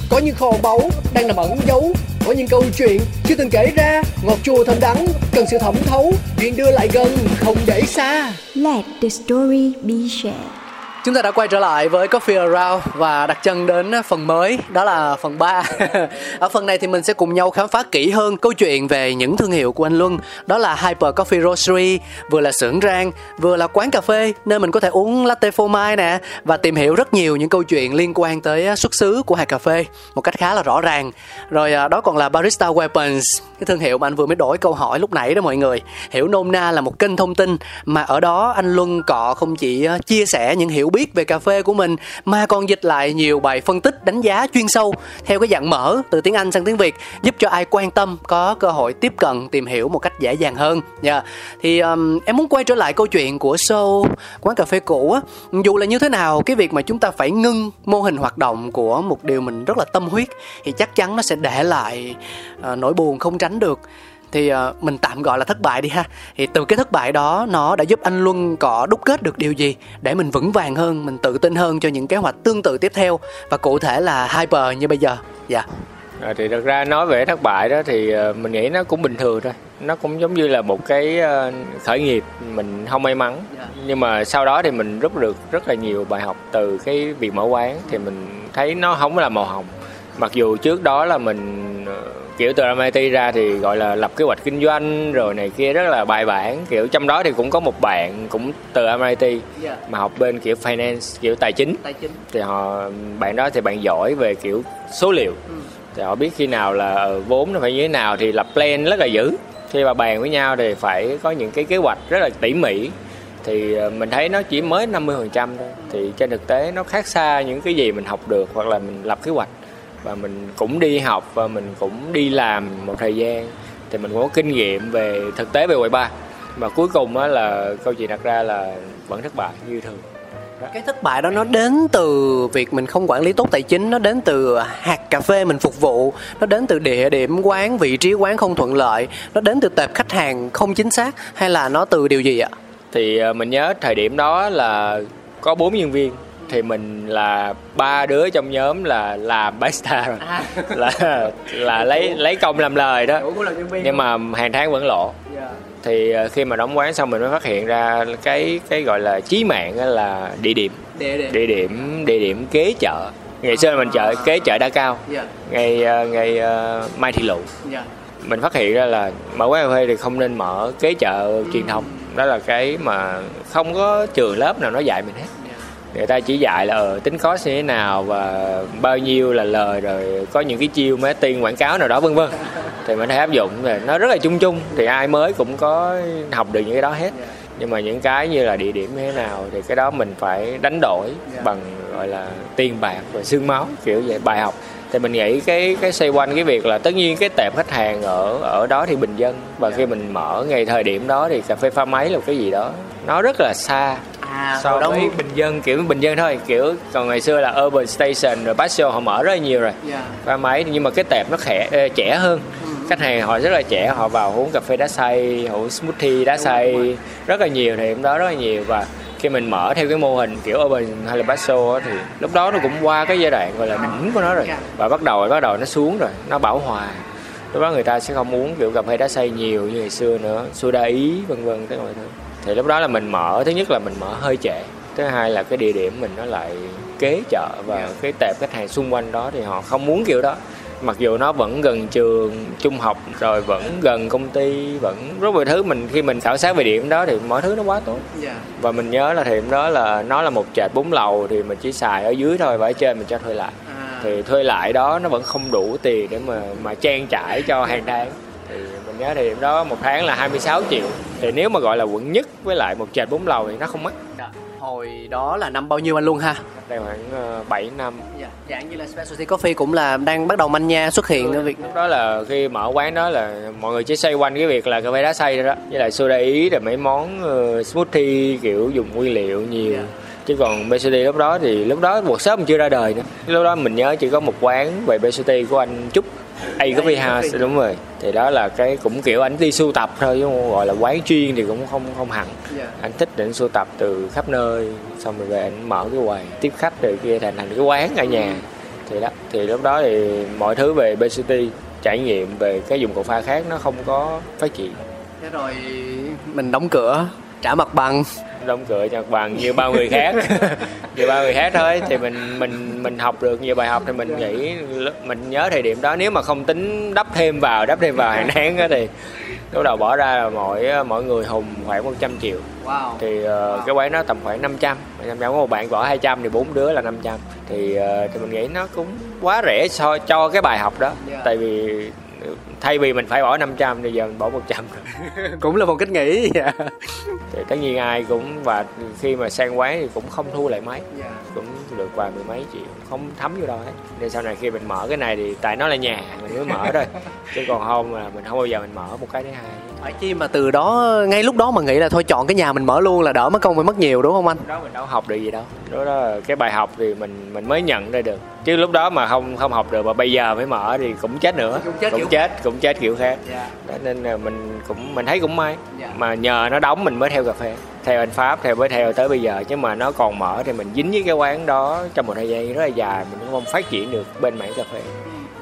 B: Có những kho báu đang nằm ẩn giấu. Có những câu chuyện chưa từng kể ra. Ngọt chua thơm đắng cần sự thẩm thấu. Chuyện đưa lại gần không để xa.
A: Let the story be shared
B: Chúng ta đã quay trở lại với Coffee Around và đặt chân đến phần mới, đó là phần 3. Ở phần này thì mình sẽ cùng nhau khám phá kỹ hơn câu chuyện về những thương hiệu của anh Luân. Đó là Hyper Coffee Roastery, vừa là xưởng rang, vừa là quán cà phê nơi mình có thể uống latte phô mai nè và tìm hiểu rất nhiều những câu chuyện liên quan tới à, xuất xứ của hạt cà phê một cách khá là rõ ràng. Rồi à, đó còn là Barista Weapons, cái thương hiệu mà anh vừa mới đổi câu hỏi lúc nãy đó mọi người. Hiểu nôm na là một kênh thông tin mà ở đó anh Luân cọ không chỉ à, chia sẻ những hiểu biết về cà phê của mình mà còn dịch lại nhiều bài phân tích đánh giá chuyên sâu theo cái dạng mở từ tiếng Anh sang tiếng Việt giúp cho ai quan tâm có cơ hội tiếp cận tìm hiểu một cách dễ dàng hơn. nha Yeah. Thì um, em muốn quay trở lại câu chuyện của show quán cà phê cũ á, dù là như thế nào cái việc mà chúng ta phải ngưng mô hình hoạt động của một điều mình rất là tâm huyết thì chắc chắn nó sẽ để lại uh, nỗi buồn không tránh được thì uh, mình tạm gọi là thất bại đi ha. Thì từ cái thất bại đó nó đã giúp anh luân có đúc kết được điều gì để mình vững vàng hơn mình tự tin hơn cho những kế hoạch tương tự tiếp theo và cụ thể là hyper như bây giờ. Dạ. Yeah.
D: À, thì thật ra nói về thất bại đó thì uh, mình nghĩ nó cũng bình thường thôi. Nó cũng giống như là một cái uh, khởi nghiệp mình không may mắn. Yeah. nhưng mà sau đó thì mình rút được rất là nhiều bài học từ cái việc mở quán thì mình thấy nó không là màu hồng. Mặc dù trước đó là mình kiểu từ MIT ra thì gọi là lập kế hoạch kinh doanh rồi này kia rất là bài bản kiểu trong đó thì cũng có một bạn cũng từ MIT yeah. Dạ. mà học bên kiểu finance kiểu tài chính, tài chính. thì họ bạn đó thì bạn giỏi về kiểu số liệu ừ. thì họ biết khi nào là ờ, vốn nó phải như thế nào thì lập plan rất là dữ khi mà bàn với nhau thì phải có những cái kế hoạch rất là tỉ mỉ thì ờ, mình thấy nó chỉ mới 50% thôi thì trên thực tế nó khác xa những cái gì mình học được hoặc là mình lập kế hoạch và mình cũng đi học và mình cũng đi làm một thời gian. Thì mình cũng có kinh nghiệm về thực tế về quầy ba. Và cuối cùng á là câu chuyện đặt ra là vẫn thất bại như thường.
B: Đó. cái thất bại đó nó đến từ việc mình không quản lý tốt tài chính nó đến từ hạt cà phê mình phục vụ nó đến từ địa điểm quán vị trí quán không thuận lợi nó đến từ tệp khách hàng không chính xác hay là nó từ điều gì ạ?
D: Thì ờ, mình nhớ thời điểm đó là có bốn nhân viên thì mình là ba đứa trong nhóm là làm barista rồi à. là là lấy lấy công làm lời đó nhưng mà hàng tháng vẫn lộ yeah. Dạ. thì ờ, khi mà đóng quán xong mình mới phát hiện ra cái cái gọi là chí mạng là địa điểm địa điểm địa điểm, địa điểm kế chợ ngày xưa mình chợ kế chợ đa cao yeah. Dạ. ngày ờ, ngày uh, mai thị yeah. Dạ. mình phát hiện ra là mở quán cà phê thì không nên mở kế chợ truyền thống đó là cái mà không có trường lớp nào nó dạy mình hết người ta chỉ dạy là ờ tính cost như thế nào và bao nhiêu là lời, rồi có những cái chiêu marketing, quảng cáo nào đó, vân vân. Thì mình thấy áp dụng nó rất là chung chung. Thì ai mới cũng có học được những cái đó hết. Nhưng mà những cái như là địa điểm như thế nào thì cái đó mình phải đánh đổi bằng, gọi là, tiền bạc và xương máu, kiểu vậy, bài học. Thì mình nghĩ cái cái xoay quanh cái việc là tất nhiên cái tệp khách hàng ở ở đó thì bình dân. Và khi mình mở ngay thời điểm đó thì cà phê pha máy là cái gì đó, nó rất là xa à, so với bình dân kiểu bình dân thôi kiểu còn ngày xưa là urban station rồi Passion họ mở rất là nhiều rồi yeah. Dạ. pha máy nhưng mà cái tệp nó khẽ trẻ hơn ừ. khách hàng họ rất là trẻ họ vào uống cà phê đá xay uống smoothie đá xay rất là nhiều thì đó rất là nhiều và khi mình mở theo cái mô hình kiểu urban hay là basso thì lúc đó nó cũng qua cái giai đoạn gọi là đỉnh của nó rồi dạ. và bắt đầu bắt đầu nó xuống rồi nó bảo hòa lúc đó người ta sẽ không uống kiểu cà phê đá xay nhiều như ngày xưa nữa soda ý vân vân cái mọi thứ thì lúc đó là mình mở thứ nhất là mình mở hơi trễ thứ hai là cái địa điểm mình nó lại kế chợ và dạ. cái tệp khách hàng xung quanh đó thì họ không muốn kiểu đó mặc dù nó vẫn gần trường trung học rồi vẫn gần công ty vẫn rất nhiều thứ mình khi mình khảo sát về điểm đó thì mọi thứ nó quá tốt yeah. Dạ. và mình nhớ là điểm đó là nó là một trệt bốn lầu thì mình chỉ xài ở dưới thôi và ở trên mình cho thuê lại à. thì thuê lại đó nó vẫn không đủ tiền để mà mà trang trải cho hàng tháng thì mình nhớ thì điểm đó một tháng là 26 triệu. Thì nếu mà gọi là quận nhất với lại một trệt bốn lầu thì nó không mắc.
B: Yeah dạ hồi đó là năm bao nhiêu anh luôn ha?
D: Đây khoảng uh, ờ, 7 năm.
B: Dạ, dạng như là specialty coffee cũng là đang bắt đầu manh nha xuất hiện
D: ừ, việc lúc đó là khi mở quán đó là mọi người chỉ xoay quanh cái việc là cà phê đá xay đó. Với lại soda ý rồi mấy món uh, smoothie kiểu dùng nguyên liệu nhiều. Dạ. chứ còn specialty lúc đó thì lúc đó workshop chưa ra đời nữa. Lúc đó mình nhớ chỉ có một quán về specialty của anh Trúc A Coffee House đúng rồi. Thì đó là cái cũng kiểu anh đi sưu tập thôi chứ không gọi là quán chuyên thì cũng không không hẳn. Yeah. anh thích để anh sưu tập từ khắp nơi xong rồi về anh mở cái quầy tiếp khách rồi kia thành thành cái quán ở nhà. Thì đó thì lúc đó thì mọi thứ về BCT trải nghiệm về cái dùng cà pha khác nó không có phát triển.
B: Thế rồi mình đóng cửa trả mặt bằng
D: đóng cửa cho bằng như bao người khác. Như bao người khác thôi thì mình mình mình học được nhiều bài học thì mình nghĩ mình nhớ thời điểm đó. Nếu mà không tính đắp thêm vào đắp thêm vào hàng tháng á thì lúc đầu bỏ ra là mỗi mỗi người hùng khoảng 100 triệu.
B: Wow.
D: Thì uh, cái quán nó tầm khoảng 500 500 có một bạn bỏ 200 thì bốn đứa là 500 thì uh, thì mình nghĩ nó cũng quá rẻ so cho cái bài học đó.
B: Dạ.
D: tại vì thay vì mình phải bỏ 500 thì giờ mình bỏ 100 rồi.
B: Cũng là một cách nghĩ. Dạ.
D: Thì tất nhiên ai cũng và khi mà sang quán thì cũng không thu lại mấy cũng được vài mười mấy triệu không thấm vô đâu hết. Nên sau này khi mình mở cái này thì tại nó là nhà mình mới mở thôi. Chứ còn không là mình không bao giờ mình mở một cái thứ hai.
B: Phải chi mà từ đó ngay lúc đó mà nghĩ là thôi chọn cái nhà mình mở luôn là đỡ mất công phải mất nhiều đúng không anh?
D: Đó mình đâu học được gì đâu. Đó, đó là cái bài học thì mình mình mới nhận ra được chứ lúc đó mà không không học được mà bây giờ mới mở thì cũng chết nữa.
B: Cũng chết
D: cũng
B: kiểu-
D: chết cũng chết kiểu khác.
B: Dạ.
D: Đó nên là mình cũng mình thấy cũng may.
B: Dạ.
D: mà nhờ nó đóng mình mới theo cà phê theo anh pháp theo mới theo tới bây giờ. Chứ mà nó còn mở thì mình dính với cái quán đó trong một thời gian rất là dài. Mình cũng không phát triển được bên mảng cà phê.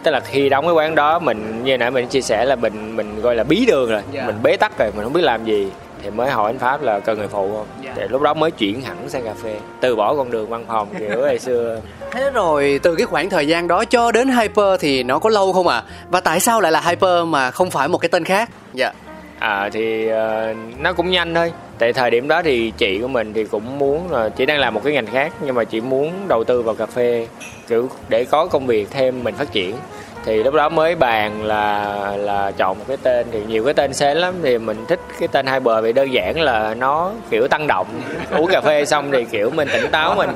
D: Tức là khi đóng cái quán đó mình như nãy mình chia sẻ là mình mình gọi là bí đường rồi.
B: Dạ.
D: mình bế tắc rồi mình không biết làm gì thì mới hỏi anh pháp là cần người phụ không
B: Dạ.
D: thì lúc đó mới chuyển hẳn sang cà phê từ bỏ con đường văn phòng kiểu ngày xưa
B: Thế rồi từ cái khoảng thời gian đó cho đến Hyper thì nó có lâu không ạ? À? Và tại sao lại là Hyper mà không phải một cái tên khác? Dạ.
D: À thì ờ, nó cũng nhanh thôi. Tại thời điểm đó thì chị của mình thì cũng muốn là chị đang làm một cái ngành khác nhưng mà chị muốn đầu tư vào cà phê kiểu để có công việc thêm mình phát triển. Thì lúc đó mới bàn là là chọn một cái tên thì nhiều cái tên xến lắm. Thì mình thích cái tên hai bờ vì đơn giản là nó kiểu tăng động. Uống cà phê xong thì kiểu mình tỉnh táo mình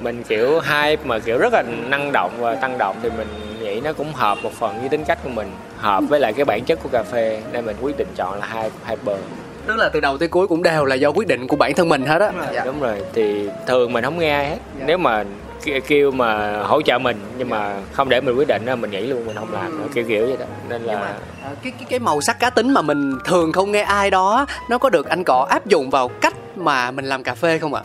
D: mình kiểu hype mà kiểu rất là năng động và tăng động thì mình nghĩ nó cũng hợp một phần với tính cách của mình hợp với lại cái bản chất của cà phê. Nên mình quyết định chọn là hai hyper.
B: Tức là từ đầu tới cuối cũng đều là do quyết định của bản thân mình hết á. Dạ.
D: đúng rồi thì thường mình không nghe hết. Nếu mà kêu mà hỗ trợ mình nhưng mà không để mình quyết định mình nghĩ luôn mình không làm nữa kiểu kiểu vậy đó nên là
B: À, cái cái cái màu sắc cá tính mà mình thường không nghe ai đó nó có được anh cọ áp dụng vào cách mà mình làm cà phê không ạ?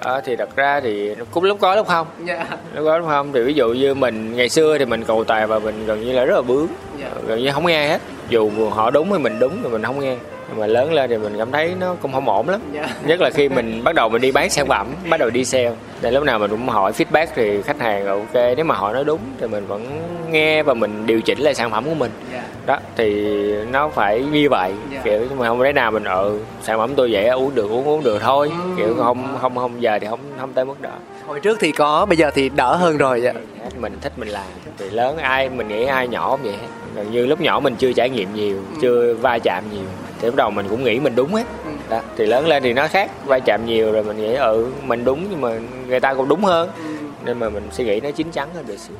D: ờ, thì thật ra thì cũng lúc có lúc không
B: Dạ.
D: lúc có lúc không thì ví dụ như mình ngày xưa thì mình cầu tài và mình gần như là rất là bướng
B: Dạ.
D: gần như không nghe hết dù họ đúng hay mình đúng thì mình không nghe nhưng mà lớn lên thì mình cảm thấy nó cũng không ổn lắm.
B: Dạ.
D: nhất là khi mình bắt đầu mình đi bán sản phẩm bắt đầu đi sale. Thì lúc nào mình cũng hỏi feedback thì khách hàng là ok. Nếu mà họ nói đúng thì mình vẫn nghe và mình điều chỉnh lại sản phẩm của mình.
B: Dạ.
D: đó thì nó phải như vậy.
B: Dạ.
D: kiểu mà không thể nào mình ừ sản phẩm tôi vậy uống được uống uống được thôi. Kiểu không không không giờ thì không không tới mức đó.
B: Hồi trước thì có, bây giờ thì đỡ hơn rồi dạ.
D: mình thích mình làm. Thì lớn ai mình nghĩ ai nhỏ cũng vậy gần như lúc nhỏ mình chưa trải nghiệm nhiều chưa va chạm nhiều thì lúc đầu mình cũng nghĩ mình đúng hết đó. thì lớn lên thì nó khác va chạm nhiều rồi mình nghĩ ừ mình đúng nhưng mà người ta cũng đúng hơn nên mà mình suy nghĩ nó chín chắn hơn được xíu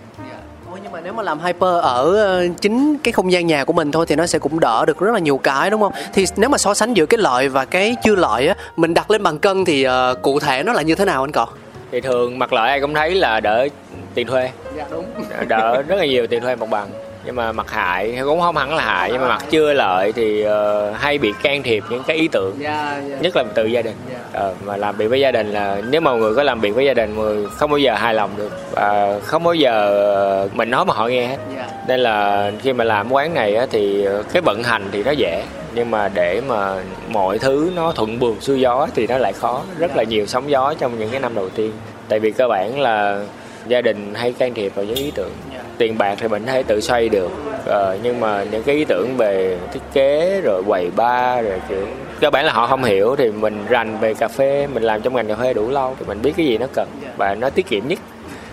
B: Ủa nhưng mà nếu mà làm hyper ở ờ, chính cái không gian nhà của mình thôi thì nó sẽ cũng đỡ được rất là nhiều cái đúng không? Thì nếu mà so sánh giữa cái lợi và cái chưa lợi á, mình đặt lên bằng cân thì ờ, cụ thể nó là như thế nào anh cọ?
D: thì thường mặt lợi ai cũng thấy là đỡ tiền thuê
B: Dạ đúng.
D: đỡ rất là nhiều tiền thuê mặt bằng nhưng mà mặt hại cũng không hẳn là hại nhưng mà mặt chưa lợi thì ờ, hay bị can thiệp những cái ý tưởng
B: Dạ dạ.
D: nhất là từ gia đình
B: Dạ.
D: Ờ, mà làm việc với gia đình là nếu mà người có làm việc với gia đình người không bao giờ hài lòng được và không bao giờ ờ, mình nói mà họ nghe hết
B: Dạ.
D: nên là khi mà làm quán này á, thì cái vận hành thì nó dễ nhưng mà để mà mọi thứ nó thuận buồm xuôi gió thì nó lại khó rất là nhiều sóng gió trong những cái năm đầu tiên tại vì cơ bản là gia đình hay can thiệp vào những ý tưởng tiền bạc thì mình hay tự xoay được. Ờ, nhưng mà những cái ý tưởng về thiết kế rồi quầy bar rồi kiểu cơ bản là họ không hiểu thì mình rành về cà phê mình làm trong ngành cà phê đủ lâu thì mình biết cái gì nó cần và nó tiết kiệm nhất.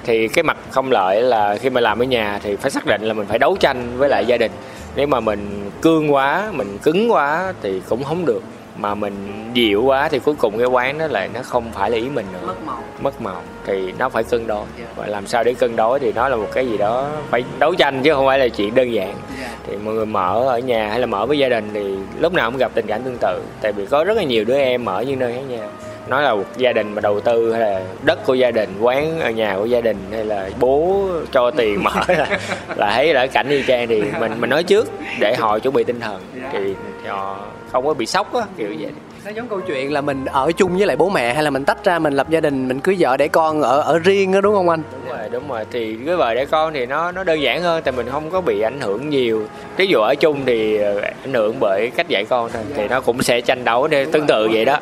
D: Thì cái mặt không lợi là khi mà làm ở nhà thì phải xác định là mình phải đấu tranh với lại gia đình. Nếu mà mình cương quá mình cứng quá thì cũng không được mà mình dịu quá thì cuối cùng cái quán đó lại nó không phải là ý mình nữa.
B: Mất màu.
D: mất màu. Thì nó phải cân đối. Và làm sao để cân đối thì nó là một cái gì đó phải đấu tranh chứ không phải là chuyện đơn giản.
B: Dạ.
D: thì mọi người mở ở nhà hay là mở với gia đình thì lúc nào cũng gặp tình cảnh tương tự. Tại vì có rất là nhiều đứa em ở những nơi khác nhau nói là một gia đình mà đầu tư hay là đất của gia đình quán ở nhà của gia đình hay là bố cho tiền mở là, là thấy là cảnh y chang thì mình mình nói trước để họ chuẩn bị tinh thần. Thì họ không có bị sốc á kiểu vậy.
B: Nó giống câu chuyện là mình ở chung với lại bố mẹ hay là mình tách ra mình lập gia đình mình cưới vợ để con ở ở riêng đó đúng không anh?
D: đúng rồi đúng rồi. Thì cái vợ đẻ con thì nó nó đơn giản hơn tại mình không có bị ảnh hưởng nhiều. Ví dụ ở chung thì ờ, ảnh hưởng bởi cách dạy con thôi thì nó cũng sẽ tranh đấu để tương tự vậy đó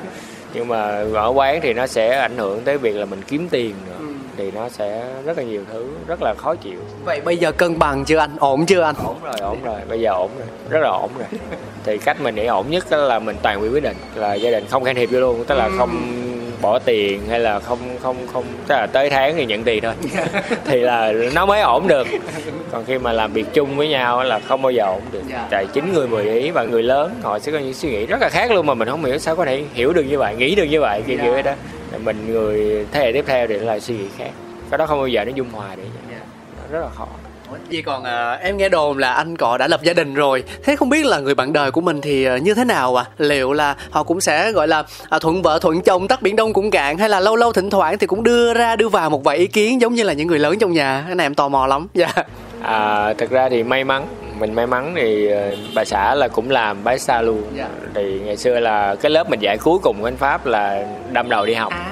D: nhưng mà ở quán thì nó sẽ ảnh hưởng tới việc là mình kiếm tiền nữa thì nó sẽ rất là nhiều thứ rất là khó chịu.
B: Vậy bây giờ cân bằng chưa anh? Ổn chưa anh?
D: Ổn rồi ổn rồi. Bây giờ ổn rồi rất là ổn rồi. Thì cách mình nghĩ ổn nhất là mình toàn quyền quyết định là gia đình không can thiệp vô luôn. Tức là không bỏ tiền hay là không không không tức là tới tháng thì nhận tiền thôi. Thì là nó mới ổn được. Còn khi mà làm việc chung với nhau là không bao giờ ổn được.
B: Dạ.
D: tại chính người mười ý và người lớn họ sẽ có những suy nghĩ rất là khác luôn mà mình không hiểu sao có thể hiểu được như vậy nghĩ được như vậy kiểu
B: Dạ.
D: kiểu vậy đó. Mình người thế hệ tiếp theo thì lại suy nghĩ khác. Cái đó không bao giờ nó dung hòa được.
B: Dạ.
D: rất là khó
B: Vậy còn à, em nghe đồn là anh cọ đã lập gia đình rồi. Thế không biết là người bạn đời của mình thì à, như thế nào à Liệu là họ cũng sẽ gọi là à, thuận vợ thuận chồng tắt biển đông cũng cạn Hay là lâu lâu thỉnh thoảng thì cũng đưa ra đưa vào một vài ý kiến Giống như là những người lớn trong nhà? Cái này em tò mò lắm. Dạ.
D: À, Thật ra thì may mắn mình may mắn thì ờ, bà xã là cũng làm barista luôn.
B: Dạ.
D: thì ngày xưa là cái lớp mình dạy cuối cùng của anh pháp là đâm đầu đi học.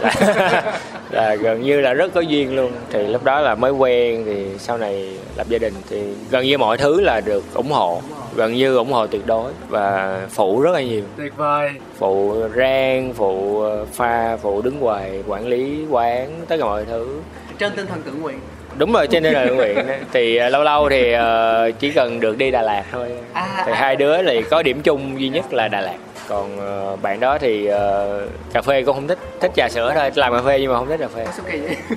D: Là, là gần như là rất có duyên luôn. Thì lúc đó là mới quen thì sau này lập gia đình thì gần như mọi thứ là được ủng hộ gần như ủng hộ tuyệt đối. Và phụ rất là nhiều.
B: Tuyệt vời.
D: Phụ rang phụ ờ, pha phụ đứng quầy quản lý quán tất cả mọi thứ.
B: Trên tinh thần tự nguyện
D: đúng rồi trên đây là nguyện thì ờ, lâu lâu thì ờ, chỉ cần được đi Đà Lạt thôi.
B: À,
D: thì
B: à.
D: hai đứa thì có điểm chung duy nhất là Đà Lạt. Còn ờ, bạn đó thì ờ, cà phê cũng không thích thích trà sữa thôi. Làm cà phê nhưng mà không thích cà phê.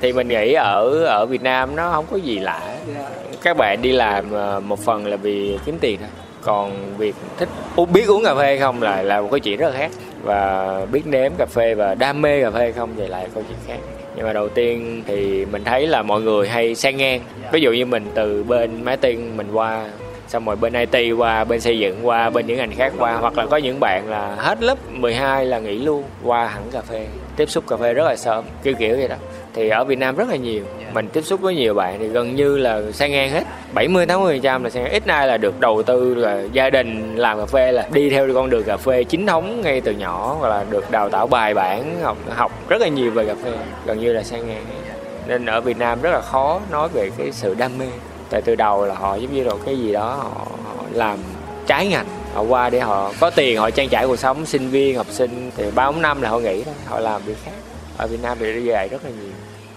D: Thì mình nghĩ ở ở Việt Nam nó không có gì lạ.
B: Dạ.
D: các bạn đi làm một phần là vì kiếm tiền thôi. Còn việc thích biết uống cà phê không là là một cái chuyện rất là khác. Và biết nếm cà phê và đam mê cà phê không thì lại câu chuyện khác nhưng mà đầu tiên thì mình thấy là mọi người hay sang ngang. Ví dụ như mình từ bên marketing mình qua, xong rồi bên IT qua, bên xây dựng qua, bên những ngành khác qua, hoặc là có những bạn là hết lớp 12 là nghỉ luôn, qua hẳn cà phê, tiếp xúc cà phê rất là sớm, kiểu kiểu vậy đó. Thì ở Việt Nam rất là nhiều mình tiếp xúc với nhiều bạn thì gần như là sang ngang hết. 70 80 trăm là sang ngang. ít ai là được đầu tư là gia đình làm cà phê là đi theo con đường cà phê chính thống ngay từ nhỏ hoặc là được đào tạo bài bản học học rất là nhiều về cà phê. Gần như là sang ngang. Hết nên ở Việt Nam rất là khó nói về cái sự đam mê. Tại từ đầu là họ giống như là cái gì đó họ, họ làm trái ngành. Họ qua để họ có tiền họ trang trải cuộc sống sinh viên học sinh. Thì ba bốn năm là họ nghỉ đó, họ làm việc khác. Ở Việt Nam thì như về rất là nhiều.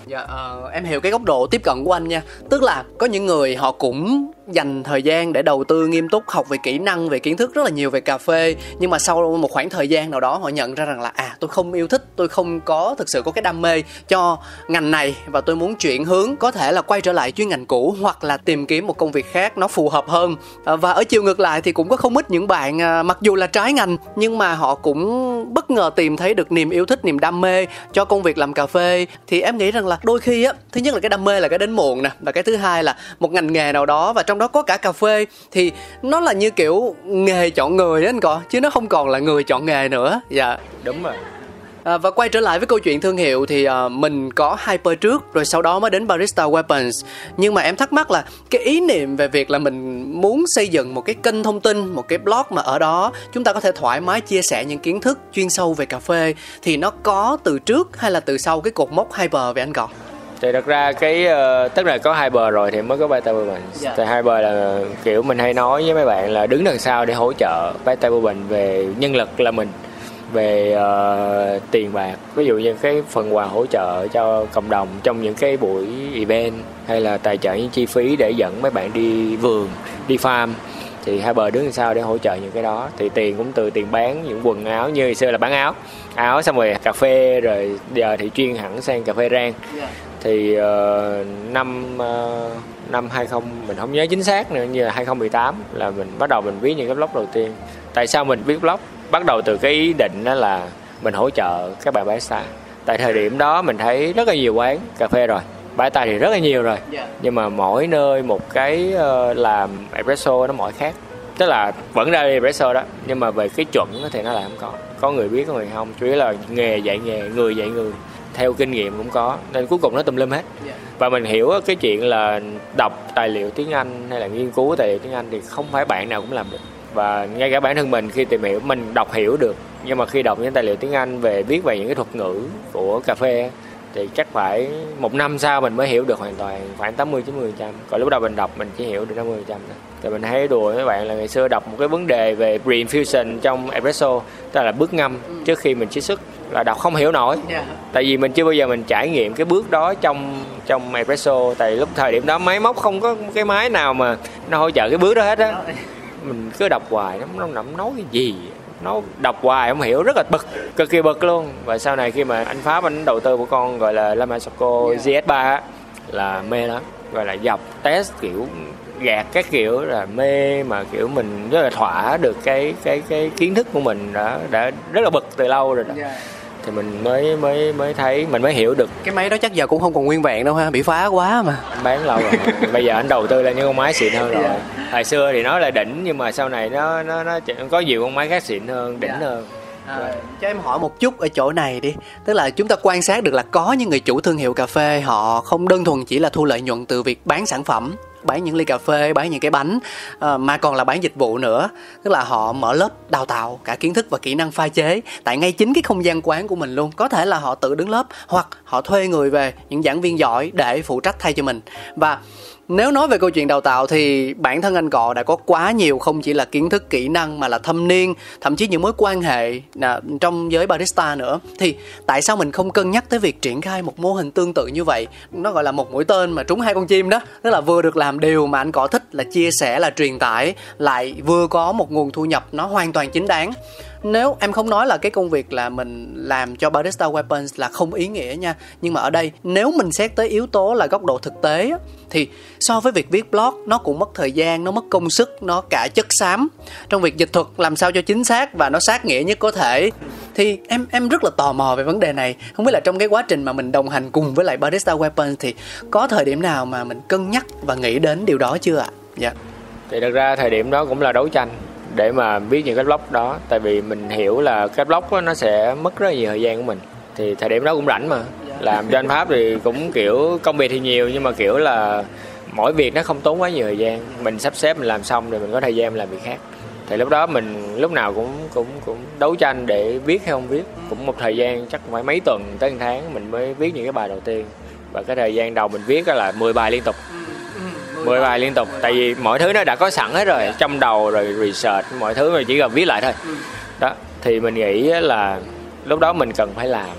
B: Dạ, uh, em hiểu cái góc độ tiếp cận của anh nha. Tức là có những người họ cũng dành thời gian để đầu tư nghiêm túc học về kỹ năng, về kiến thức rất là nhiều về cà phê. Nhưng mà sau một khoảng thời gian nào đó họ nhận ra rằng là À tôi không yêu thích, tôi không có thực sự có cái đam mê cho ngành này Và tôi muốn chuyển hướng có thể là quay trở lại chuyên ngành cũ Hoặc là tìm kiếm một công việc khác nó phù hợp hơn. À, và ở chiều ngược lại thì cũng có không ít những bạn à, mặc dù là trái ngành Nhưng mà họ cũng bất ngờ tìm thấy được niềm yêu thích, niềm đam mê cho công việc làm cà phê. Thì em nghĩ rằng là đôi khi á Thứ nhất là cái đam mê là cái đến muộn nè Và cái thứ hai là một ngành nghề nào đó Và trong đó có cả cà phê Thì nó là như kiểu nghề chọn người á anh cọ Chứ nó không còn là người chọn nghề nữa. Dạ.
D: Đúng rồi.
B: À, và quay trở lại với câu chuyện thương hiệu thì à, mình có Hyper trước rồi sau đó mới đến Barista Weapons. Nhưng mà em thắc mắc là cái ý niệm về việc là mình muốn xây dựng một cái kênh thông tin một cái blog mà ở đó chúng ta có thể thoải mái chia sẻ những kiến thức chuyên sâu về cà phê thì nó có từ trước hay là từ sau cái cột mốc Hyper về anh Gọt?
D: Thì thật ra cái ờ, tức là có hai bờ rồi thì mới có beta bourbon.
B: Dạ.
D: thì hai bờ là kiểu mình hay nói với mấy bạn là đứng đằng sau để hỗ trợ beta bourbon về nhân lực là mình về ờ, tiền bạc. Ví dụ như cái phần quà hỗ trợ cho cộng đồng trong những cái buổi event hay là tài trợ những chi phí để dẫn mấy bạn đi vườn đi farm thì hai bờ đứng đằng sau để hỗ trợ những cái đó. Thì tiền cũng từ tiền bán những quần áo như hồi xưa là bán áo. Áo xong rồi cà phê rồi giờ thì chuyên hẳn sang cà phê rang thì ờ, năm ờ, năm 20 mình không nhớ chính xác nữa như là 2018 là mình bắt đầu mình viết những cái blog đầu tiên. Tại sao mình viết blog? Bắt đầu từ cái ý định đó là mình hỗ trợ các bạn barista tại thời điểm đó mình thấy rất là nhiều quán cà phê rồi barista thì rất là nhiều rồi.
B: Dạ.
D: nhưng mà mỗi nơi một cái ờ, làm espresso nó mỗi khác. Tức là vẫn ra espresso đó nhưng mà về cái chuẩn thì nó lại không có. Có người biết có người không. Chủ yếu là nghề dạy nghề người dạy người theo kinh nghiệm cũng có. Nên cuối cùng nó tùm lum hết. Và mình hiểu cái chuyện là đọc tài liệu tiếng Anh hay là nghiên cứu tài liệu tiếng Anh thì không phải bạn nào cũng làm được. Và ngay cả bản thân mình khi tìm hiểu mình đọc hiểu được. Nhưng mà khi đọc những tài liệu tiếng Anh về viết về những cái thuật ngữ của cà phê thì chắc phải một năm sau mình mới hiểu được hoàn toàn. Khoảng 80 90 trăm. Còn lúc đầu mình đọc mình chỉ hiểu được 50 trăm thôi. Thì mình thấy đùa với bạn là ngày xưa đọc một cái vấn đề về pre-infusion trong espresso tức là bước ngâm trước khi mình chiết xuất là đọc không hiểu nổi.
B: Dạ.
D: tại vì mình chưa bao giờ mình trải nghiệm cái bước đó trong trong espresso. Tại lúc thời điểm đó máy móc không có cái máy nào mà nó hỗ trợ cái bước đó hết á. Mình cứ đọc hoài nó nó nằm nói cái gì? Nó đọc hoài không hiểu rất là bực cực kỳ bực luôn. Và sau này khi mà anh pháp anh đầu tư một con gọi là Lamasoko GS3 á là mê lắm. Gọi là dọc test kiểu gạt các kiểu là mê mà kiểu mình rất là thỏa được cái cái cái kiến thức của mình đã đã rất là bực từ lâu rồi đó thì mình mới mới mới thấy mình mới hiểu được.
B: Cái máy đó chắc giờ cũng không còn nguyên vẹn đâu ha bị phá quá mà.
D: Anh bán lâu rồi. Bây giờ anh đầu tư lên những con máy xịn hơn rồi.
B: Dạ.
D: hồi xưa thì nó là đỉnh nhưng mà sau này nó nó nó có nhiều con máy khác xịn hơn đỉnh
B: Dạ.
D: hơn.
B: À, cho em hỏi một chút ở chỗ này đi. Tức là chúng ta quan sát được là có những người chủ thương hiệu cà phê họ không đơn thuần chỉ là thu lợi nhuận từ việc bán sản phẩm bán những ly cà phê, bán những cái bánh ờ, mà còn là bán dịch vụ nữa. Tức là họ mở lớp đào tạo cả kiến thức và kỹ năng pha chế tại ngay chính cái không gian quán của mình luôn. Có thể là họ tự đứng lớp hoặc họ thuê người về, những giảng viên giỏi để phụ trách thay cho mình. Và nếu nói về câu chuyện đào tạo thì bản thân anh cọ đã có quá nhiều không chỉ là kiến thức kỹ năng mà là thâm niên thậm chí những mối quan hệ à, trong giới barista nữa. Thì tại sao mình không cân nhắc tới việc triển khai một mô hình tương tự như vậy? Nó gọi là một mũi tên mà trúng hai con chim đó. Tức là vừa được làm điều mà anh cọ thích là chia sẻ là truyền tải lại vừa có một nguồn thu nhập nó hoàn toàn chính đáng nếu em không nói là cái công việc là mình làm cho barista weapons là không ý nghĩa nha nhưng mà ở đây nếu mình xét tới yếu tố là góc độ thực tế á, thì so với việc viết blog nó cũng mất thời gian nó mất công sức nó cả chất xám. Trong việc dịch thuật làm sao cho chính xác và nó sát nghĩa nhất có thể thì em em rất là tò mò về vấn đề này. Không biết là trong cái quá trình mà mình đồng hành cùng với lại barista weapons thì có thời điểm nào mà mình cân nhắc và nghĩ đến điều đó chưa ạ? Dạ.
D: Thì thật ra thời điểm đó cũng là đấu tranh để mà viết những cái blog đó. Tại vì mình hiểu là cái blog đó, nó sẽ mất rất là nhiều thời gian của mình. Thì thời điểm đó cũng rảnh mà. Làm cho anh pháp thì cũng kiểu công việc thì nhiều nhưng mà kiểu là mỗi việc nó không tốn quá nhiều thời gian. Mình sắp xếp mình làm xong rồi mình có thời gian mình làm việc khác. Thì lúc đó mình lúc nào cũng cũng cũng đấu tranh để viết hay không viết. Cũng một thời gian chắc phải mấy tuần tới một tháng mình mới viết những cái bài đầu tiên. Và cái thời gian đầu mình viết là 10 bài liên tục. 10 bài liên tục. Tại vì mọi thứ nó đã có sẵn hết rồi trong đầu rồi research mọi thứ rồi chỉ cần viết lại thôi. Đó thì mình nghĩ là lúc đó mình cần phải làm.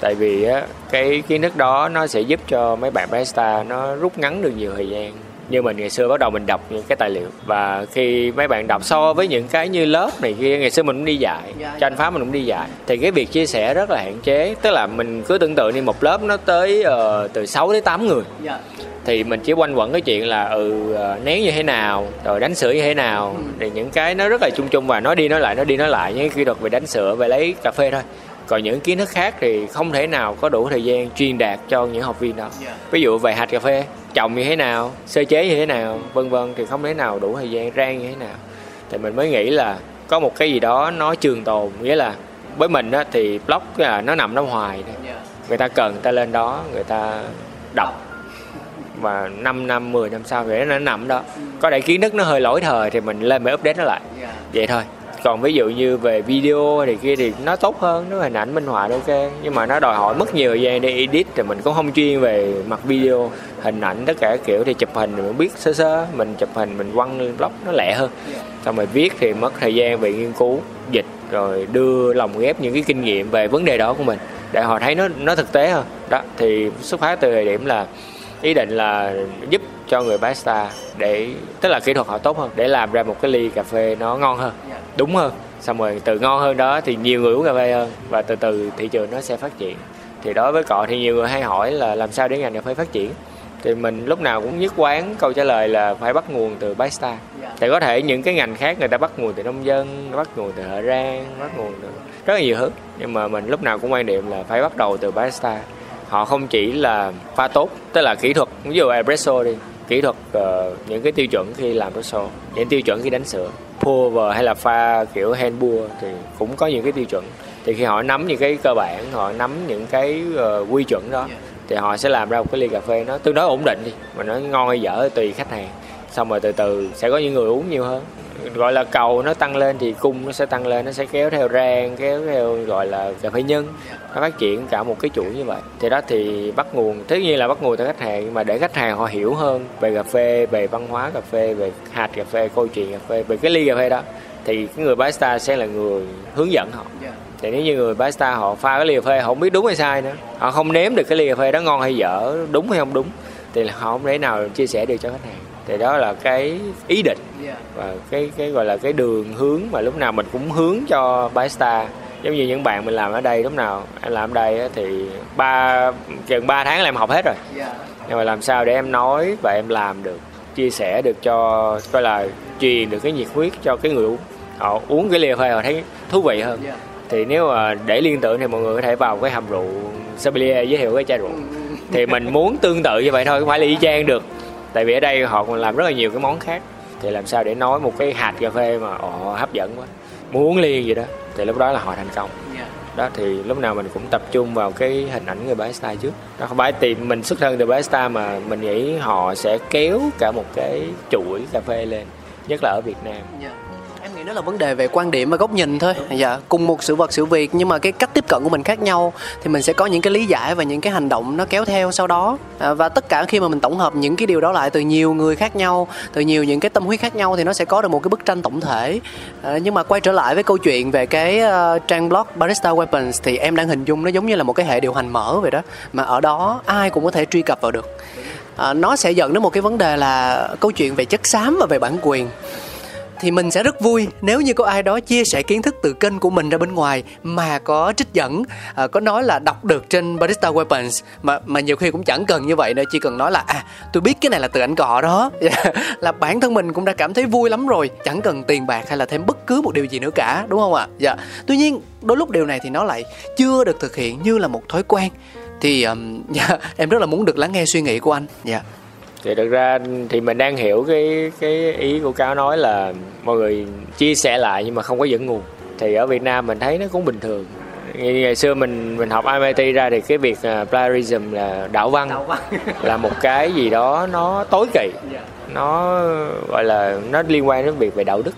D: Tại vì cái kiến thức đó nó sẽ giúp cho mấy bạn barista nó rút ngắn được nhiều thời gian như mình ngày xưa bắt đầu mình đọc những cái tài liệu. Và khi mấy bạn đọc so với những cái như lớp này kia ngày xưa mình cũng đi dạy. Cho anh pháp mình cũng đi dạy. Thì cái việc chia sẻ rất là hạn chế. Tức là mình cứ tưởng tượng đi một lớp nó tới ờ, từ 6 đến 8 người. Thì mình chỉ quanh quẩn cái chuyện là ừ ờ, nén như thế nào rồi đánh sữa như thế nào. Thì những cái nó rất là chung chung và nói đi nói lại nói đi nói lại. Những cái kỹ thuật về đánh sữa về lấy cà phê thôi. Còn những kiến thức khác thì không thể nào có đủ thời gian truyền đạt cho những học viên đó. Ví dụ về hạt cà phê trồng như thế nào sơ chế như thế nào vân vân thì không thể nào đủ thời gian rang như thế nào. Thì mình mới nghĩ là có một cái gì đó nó trường tồn nghĩa là với mình á, thì blog là nó nằm đó hoài thôi. Người ta cần người ta lên đó người ta đọc. Và 5 năm 10 năm sau thì nó nằm đó. Có thể kiến thức nó hơi lỗi thời thì mình lên mới update nó lại. Vậy thôi còn ví dụ như về video thì kia thì nó tốt hơn, nó hình ảnh minh họa ok. Nhưng mà nó đòi hỏi mất nhiều thời gian để edit thì mình cũng không chuyên về mặt video. Hình ảnh tất cả kiểu thì chụp hình thì mình biết sơ sơ, mình chụp hình, mình quăng lên blog nó lẹ hơn. Xong rồi viết thì mất thời gian về nghiên cứu, dịch, rồi đưa lồng ghép những cái kinh nghiệm về vấn đề đó của mình. Để họ thấy nó nó thực tế hơn. Đó, thì xuất phát từ thời điểm là ý định là giúp cho người barista để, tức là kỹ thuật họ tốt hơn, để làm ra một cái ly cà phê nó ngon hơn, đúng hơn. Xong rồi từ ngon hơn đó thì nhiều người uống cà phê hơn và từ từ thị trường nó sẽ phát triển. Thì đối với cọ thì nhiều người hay hỏi là làm sao để ngành cà phê phát triển? Thì mình lúc nào cũng nhất quán câu trả lời là phải bắt nguồn từ barista. Thì có thể những cái ngành khác người ta bắt nguồn từ nông dân, bắt nguồn từ hở rang, bắt nguồn từ rất là nhiều thứ. Nhưng mà mình lúc nào cũng quan điểm là phải bắt đầu từ barista họ không chỉ là pha tốt tức là kỹ thuật ví dụ espresso đi kỹ thuật uh, những cái tiêu chuẩn khi làm espresso những tiêu chuẩn khi đánh sữa. Pour hay là pha kiểu hand pour thì cũng có những cái tiêu chuẩn. Thì khi họ nắm những cái cơ bản họ nắm những cái uh, quy chuẩn đó thì họ sẽ làm ra một cái ly cà phê nó tương đối ổn định đi mà nó ngon hay dở tùy khách hàng. Xong rồi từ từ sẽ có những người uống nhiều hơn gọi là cầu nó tăng lên thì cung nó sẽ tăng lên nó sẽ kéo theo rang kéo theo gọi là cà phê nhân nó phát triển cả một cái chuỗi như vậy. Thì đó thì bắt nguồn tất nhiên là bắt nguồn từ khách hàng nhưng mà để khách hàng họ hiểu hơn về cà phê về văn hóa cà phê về hạt cà phê câu chuyện cà phê về cái ly cà phê đó thì cái người barista sẽ là người hướng dẫn họ. Thì nếu như người barista họ pha cái ly cà phê họ không biết đúng hay sai nữa họ không nếm được cái ly cà phê đó ngon hay dở đúng hay không đúng thì là họ không thể nào chia sẻ được cho khách hàng thì đó là cái ý định. Và cái cái gọi là cái đường hướng mà lúc nào mình cũng hướng cho barista giống như những bạn mình làm ở đây lúc nào em làm ở đây thì ba gần 3 tháng là em học hết rồi. Nhưng mà làm sao để em nói và em làm được chia sẻ được cho coi là truyền được cái nhiệt huyết cho cái người uống. Họ uống cái ly phê họ thấy thú vị hơn. Thì nếu mà để liên tưởng thì mọi người có thể vào cái hầm rượu sommelier giới thiệu cái chai rượu. Thì mình muốn tương tự như vậy thôi không phải là y chang được tại vì ở đây họ còn làm rất là nhiều cái món khác. Thì làm sao để nói một cái hạt cà phê mà họ hấp dẫn quá. Muốn liền gì đó thì lúc đó là họ thành công. Đó thì lúc nào mình cũng tập trung vào cái hình ảnh người barista trước. Đó không phải tìm mình xuất thân từ barista mà mình nghĩ họ sẽ kéo cả một cái chuỗi cà phê lên nhất là ở Việt Nam.
B: Em nghĩ đó là vấn đề về quan điểm và góc nhìn thôi. Dạ cùng một sự vật sự việc nhưng mà cái cách tiếp cận của mình khác nhau thì mình sẽ có những cái lý giải và những cái hành động nó kéo theo sau đó. À, và tất cả khi mà mình tổng hợp những cái điều đó lại từ nhiều người khác nhau từ nhiều những cái tâm huyết khác nhau thì nó sẽ có được một cái bức tranh tổng thể. À, nhưng mà quay trở lại với câu chuyện về cái uh, trang blog barista weapons thì em đang hình dung nó giống như là một cái hệ điều hành mở vậy đó mà ở đó ai cũng có thể truy cập vào được. À, nó sẽ dẫn đến một cái vấn đề là câu chuyện về chất xám và về bản quyền thì mình sẽ rất vui nếu như có ai đó chia sẻ kiến thức từ kênh của mình ra bên ngoài mà có trích dẫn à, có nói là đọc được trên barista weapons. Mà mà nhiều khi cũng chẳng cần như vậy nữa chỉ cần nói là à tôi biết cái này là từ ảnh cọ đó. Là bản thân mình cũng đã cảm thấy vui lắm rồi chẳng cần tiền bạc hay là thêm bất cứ một điều gì nữa cả đúng không ạ? Dạ. Tuy nhiên đôi lúc điều này thì nó lại chưa được thực hiện như là một thói quen. Thì um, yeah, dạ, em rất là muốn được lắng nghe suy nghĩ của anh. Dạ. yeah
D: thì thực ra thì mình đang hiểu cái cái ý của cáo nói là mọi người chia sẻ lại nhưng mà không có dẫn nguồn. Thì ở Việt Nam mình thấy nó cũng bình thường. Ngày xưa mình mình học MIT ra thì cái việc uh, plagiarism là đạo văn, đạo văn. là một cái gì đó nó tối kỵ. Dạ. nó gọi là nó liên quan đến việc về đạo đức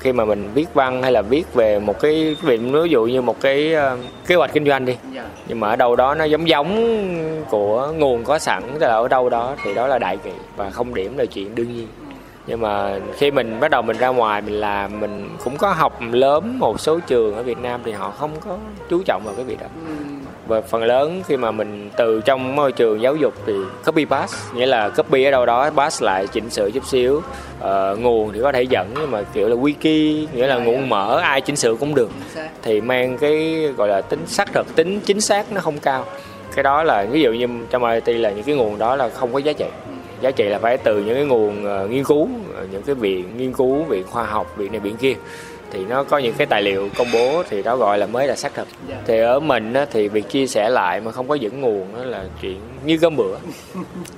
D: khi mà mình viết văn hay là viết về một cái ví dụ như một cái uh, kế hoạch kinh doanh đi. Dạ. nhưng mà ở đâu đó nó giống giống của nguồn có sẵn tức là ở đâu đó thì đó là đại kỵ và không điểm là chuyện đương nhiên. Nhưng mà khi mình bắt đầu mình ra ngoài mình làm mình cũng có học lớn một số trường ở Việt Nam thì họ không có chú trọng vào cái việc đó. Ừ và phần lớn khi mà mình từ trong môi trường giáo dục thì copy pass nghĩa là copy ở đâu đó pass lại chỉnh sửa chút xíu. Uh, nguồn thì có thể dẫn nhưng mà kiểu là wiki nghĩa là nguồn mở ai chỉnh sửa cũng được. Thì mang cái gọi là tính xác thực tính chính xác nó không cao. Cái đó là ví dụ như trong IT là những cái nguồn đó là không có giá trị. Giá trị là phải từ những cái nguồn uh, nghiên cứu những cái viện nghiên cứu viện khoa học viện này viện kia thì nó có những cái tài liệu công bố thì đó gọi là mới là xác thực dạ. thì ở mình á, thì việc chia sẻ lại mà không có dẫn nguồn đó là chuyện như cơm bữa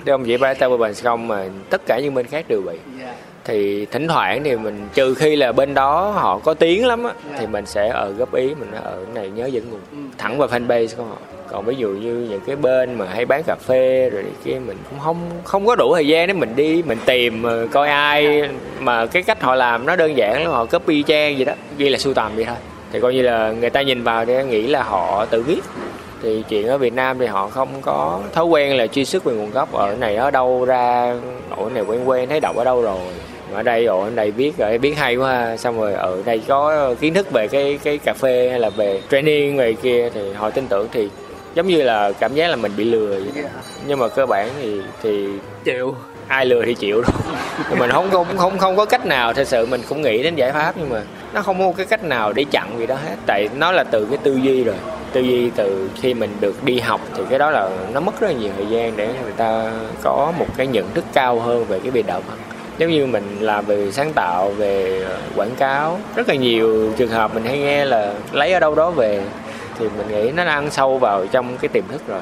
D: chứ không chỉ ba tao bình không mà tất cả những bên khác đều bị dạ. thì thỉnh thoảng thì mình trừ khi là bên đó họ có tiếng lắm á, dạ. thì mình sẽ ở góp ý mình ở này nhớ dẫn nguồn ừ. thẳng vào fanpage của họ còn ví dụ như những cái bên mà hay bán cà phê rồi kia, mình cũng không không có đủ thời gian để mình đi, mình tìm ờ, coi ai mà cái cách họ làm nó đơn giản lắm họ copy trang gì đó, ghi là sưu tầm vậy thôi. Thì coi như là người ta nhìn vào thì nghĩ là họ tự viết. Thì chuyện ở Việt Nam thì họ không có thói quen là truy xuất về nguồn gốc, ở này ở đâu ra ở này quen quen, thấy đọc ở đâu rồi. Ở đây ở đây biết rồi biết hay quá xong rồi ở đây có kiến thức về cái cái cà phê hay là về training về kia thì họ tin tưởng thì giống như là cảm giác là mình bị lừa vậy. Yeah. nhưng mà cơ bản thì thì chịu. ai lừa thì chịu đâu mình không không không không có cách nào thật sự mình cũng nghĩ đến giải pháp nhưng mà nó không có cái cách nào để chặn gì đó hết. Tại nó là từ cái tư duy rồi. Tư duy từ khi mình được đi học thì cái đó là nó mất rất là nhiều thời gian để người ta có một cái nhận thức cao hơn về cái việc đạo văn giống như mình làm về sáng tạo về quảng cáo rất là nhiều trường hợp mình hay nghe là lấy ở đâu đó về thì mình nghĩ nó đã ăn sâu vào trong cái tiềm thức rồi.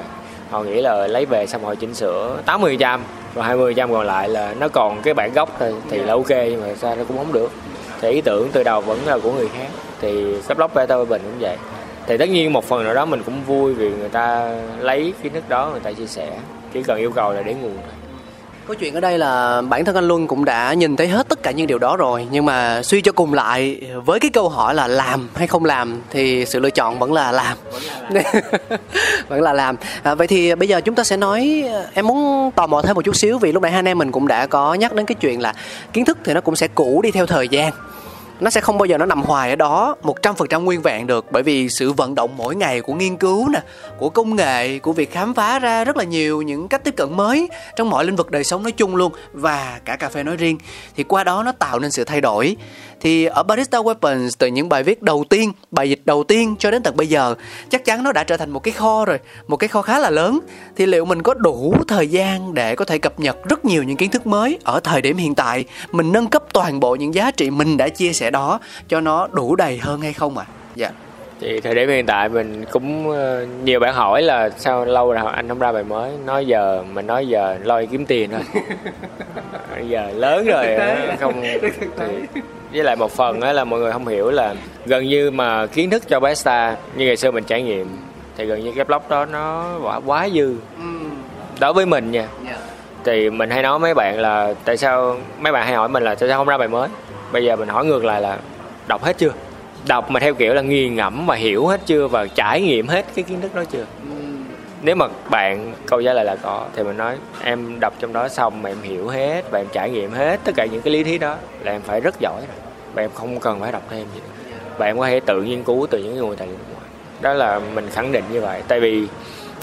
D: Họ nghĩ là lấy về xong họ chỉnh sửa 80 trăm, rồi 20 trăm còn lại là nó còn cái bản gốc thôi thì là ok, nhưng mà sao nó cũng không được. Thì ý tưởng từ đầu vẫn là của người khác, thì cái blog beta bình cũng vậy. Thì tất nhiên một phần nào đó mình cũng vui vì người ta lấy kiến thức đó, người ta chia sẻ, chỉ cần yêu cầu là để nguồn thôi
B: câu chuyện ở đây là bản thân anh Luân cũng đã nhìn thấy hết tất cả những điều đó rồi. Nhưng mà suy cho cùng lại với cái câu hỏi là làm hay không làm thì sự lựa chọn vẫn là làm. Vẫn là làm. À, vậy thì bây giờ chúng ta sẽ nói à, em muốn tò mò thêm một chút xíu vì lúc nãy hai anh em mình cũng đã có nhắc đến cái chuyện là kiến thức thì nó cũng sẽ cũ đi theo thời gian nó sẽ không bao giờ nó nằm hoài ở đó 100% nguyên vẹn được bởi vì sự vận động mỗi ngày của nghiên cứu nè, của công nghệ, của việc khám phá ra rất là nhiều những cách tiếp cận mới trong mọi lĩnh vực đời sống nói chung luôn và cả cà phê nói riêng. Thì qua đó nó tạo nên sự thay đổi thì ở Barista Weapons từ những bài viết đầu tiên, bài dịch đầu tiên cho đến tận bây giờ chắc chắn nó đã trở thành một cái kho rồi, một cái kho khá là lớn. Thì liệu mình có đủ thời gian để có thể cập nhật rất nhiều những kiến thức mới ở thời điểm hiện tại, mình nâng cấp toàn bộ những giá trị mình đã chia sẻ đó cho nó đủ đầy hơn hay không ạ? À? Dạ.
D: thì thời điểm hiện tại mình cũng ờ, nhiều bạn hỏi là sao lâu rồi anh không ra bài mới nói giờ mình nói giờ lo kiếm tiền thôi giờ lớn rồi không thì với lại một phần là mọi người không hiểu là gần như mà kiến thức cho barista như ngày xưa mình trải nghiệm thì gần như cái blog đó nó quá, quá dư ừ. đối với mình nha dạ. thì mình hay nói mấy bạn là tại sao mấy bạn hay hỏi mình là tại sao không ra bài mới bây giờ mình hỏi ngược lại là đọc hết chưa đọc mà theo kiểu là nghiền ngẫm và hiểu hết chưa và trải nghiệm hết cái kiến thức đó chưa nếu mà bạn, câu trả lời là có, thì mình nói, em đọc trong đó xong mà em hiểu hết và em trải nghiệm hết tất cả những cái lý thuyết đó là em phải rất giỏi rồi và em không cần phải đọc thêm gì nữa. Và em có thể tự nghiên cứu từ những nguồn tài liệu nước ngoài. Đó là mình khẳng định như vậy. Tại vì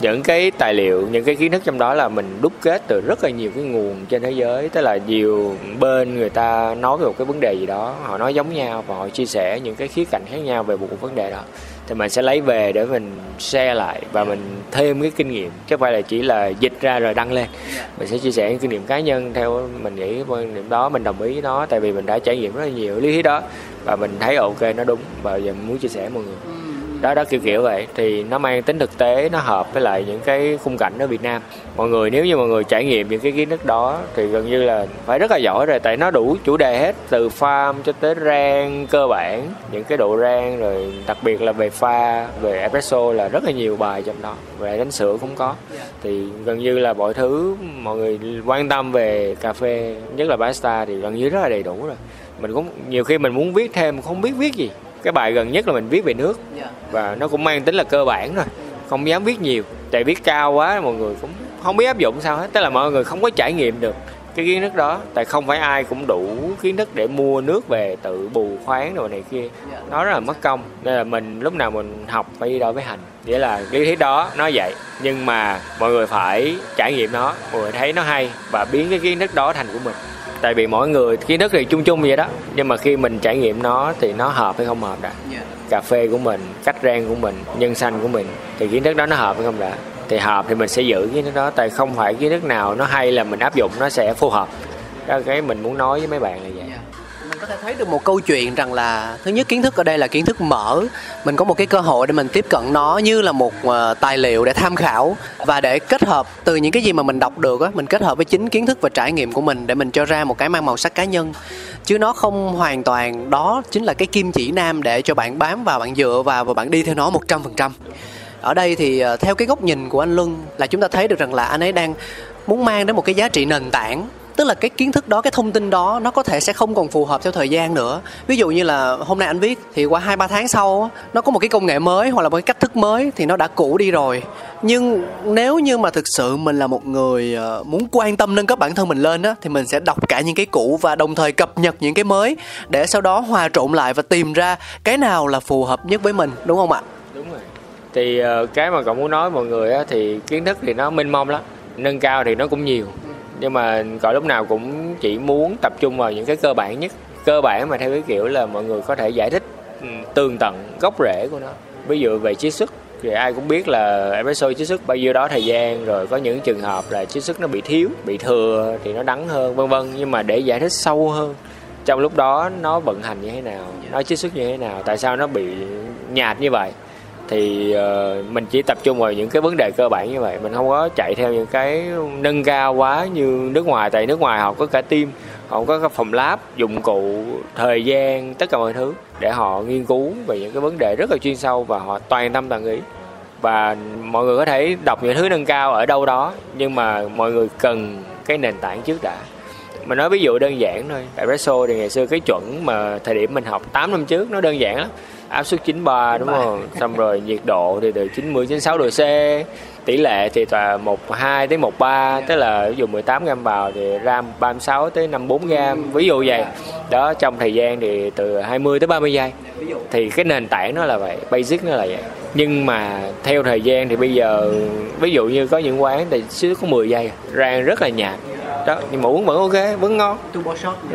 D: những cái tài liệu, những cái kiến thức trong đó là mình đúc kết từ rất là nhiều cái nguồn trên thế giới. Tức là nhiều bên người ta nói về một cái vấn đề gì đó, họ nói giống nhau và họ chia sẻ những cái khía cạnh khác nhau về một vấn đề đó thì mình sẽ lấy về để mình share lại và mình thêm cái kinh nghiệm. Chứ không phải là chỉ là dịch ra rồi đăng lên. Mình sẽ chia sẻ những kinh nghiệm cá nhân theo mình nghĩ quan điểm đó mình đồng ý với nó tại vì mình đã trải nghiệm rất là nhiều lý thuyết đó và mình thấy ok nó đúng và giờ mình muốn chia sẻ với mọi người đó đó, kiểu kiểu vậy. Thì nó mang tính thực tế, nó hợp với lại những cái khung cảnh ở Việt Nam. Mọi người, nếu như mọi người trải nghiệm những cái kiến thức đó thì gần như là phải rất là giỏi rồi, tại nó đủ chủ đề hết, từ farm cho tới rang cơ bản, những cái độ rang rồi đặc biệt là về pha, về espresso là rất là nhiều bài trong đó, về đánh sữa cũng có. Thì gần như là mọi thứ mọi người quan tâm về cà phê, nhất là barista thì gần như rất là đầy đủ rồi. Mình cũng, nhiều khi mình muốn viết thêm, không biết viết gì cái bài gần nhất là mình viết về nước. Dạ. và nó cũng mang tính là cơ bản thôi không dám viết nhiều. Tại viết cao quá mọi người cũng không biết áp dụng sao hết. Tức là mọi người không có trải nghiệm được cái kiến thức đó. Tại không phải ai cũng đủ kiến thức để mua nước về tự bù khoáng rồi này kia. Dạ. nó rất là mất công. Nên là mình lúc nào mình học phải đi đôi với hành. Nghĩa là lý thuyết đó nó vậy. Nhưng mà mọi người phải trải nghiệm nó. Mọi người thấy nó hay và biến cái kiến thức đó thành của mình tại vì mỗi người kiến thức thì chung chung vậy đó nhưng mà khi mình trải nghiệm nó thì nó hợp hay không hợp đã dạ. cà phê của mình cách rang của mình nhân xanh của mình thì kiến thức đó nó hợp hay không đã thì hợp thì mình sẽ giữ kiến thức đó tại không phải kiến thức nào nó hay là mình áp dụng nó sẽ phù hợp đó cái mình muốn nói với mấy bạn là yeah.
B: Mình có thể thấy được một câu chuyện rằng là thứ nhất kiến thức ở đây là kiến thức mở. Mình có một cái cơ hội để mình tiếp cận nó như là một uh, tài liệu để tham khảo và để kết hợp từ những cái gì mà mình đọc được á mình kết hợp với chính kiến thức và trải nghiệm của mình để mình cho ra một cái mang màu sắc cá nhân. Chứ nó không hoàn toàn đó chính là cái kim chỉ nam để cho bạn bám vào bạn dựa vào và bạn đi theo nó một trăm phần trăm. Ở đây thì uh, theo cái góc nhìn của anh Luân là chúng ta thấy được rằng là anh ấy đang muốn mang đến một cái giá trị nền tảng tức là cái kiến thức đó, cái thông tin đó nó có thể sẽ không còn phù hợp theo thời gian nữa. Ví dụ như là hôm nay anh viết thì qua hai, ba tháng sau nó có một cái công nghệ mới hoặc là một cái cách thức mới thì nó đã cũ đi rồi. Nhưng nếu như mà thực sự mình là một người ờ, muốn quan tâm nâng cấp bản thân mình lên á, thì mình sẽ đọc cả những cái cũ và đồng thời cập nhật những cái mới để sau đó hòa trộn lại và tìm ra cái nào là phù hợp nhất với mình, đúng không ạ?
D: Đúng rồi. Thì ờ, cái mà cậu muốn nói mọi người á, thì kiến thức thì nó mênh mông lắm, nâng cao thì nó cũng nhiều nhưng mà cậu lúc nào cũng chỉ muốn tập trung vào những cái cơ bản nhất. Cơ bản mà theo cái kiểu là mọi người có thể giải thích ừ, tường tận gốc rễ của nó. Ví dụ về chiết xuất thì ai cũng biết là espresso chiết xuất bao nhiêu đó thời gian, rồi có những trường hợp là chiết xuất nó bị thiếu, bị thừa thì nó đắng hơn, vân vân. Nhưng mà để giải thích sâu hơn, trong lúc đó nó vận hành như thế nào, nó chiết xuất như thế nào, tại sao nó bị nhạt như vậy? Thì uh, mình chỉ tập trung vào những cái vấn đề cơ bản như vậy. Mình không có chạy theo những cái nâng cao quá như nước ngoài tại nước ngoài họ có cả team họ có cái phòng lab dụng cụ thời gian tất cả mọi thứ để họ nghiên cứu về những cái vấn đề rất là chuyên sâu và họ toàn tâm toàn ý. Và mọi người có thể đọc những thứ nâng cao ở đâu đó nhưng mà mọi người cần cái nền tảng trước đã. Mình nói ví dụ đơn giản thôi espresso thì ngày xưa cái chuẩn mà thời điểm mình học 8 năm trước nó đơn giản lắm áp suất 93 đúng không? Xong rồi nhiệt độ thì từ 90 đến 6 độ C. Tỷ lệ thì là 12 tới 13 tức là ví dụ 18 gram vào thì ram 36 tới 54 gram ví dụ vậy. Đó trong thời gian thì từ 20 tới 30 giây. Thì cái nền tảng nó là vậy basic nó là vậy. Nhưng mà theo thời gian thì bây giờ ví dụ như có những quán thì chỉ có 10 giây rang rất là nhạt đó nhưng mà uống vẫn ok vẫn ngon.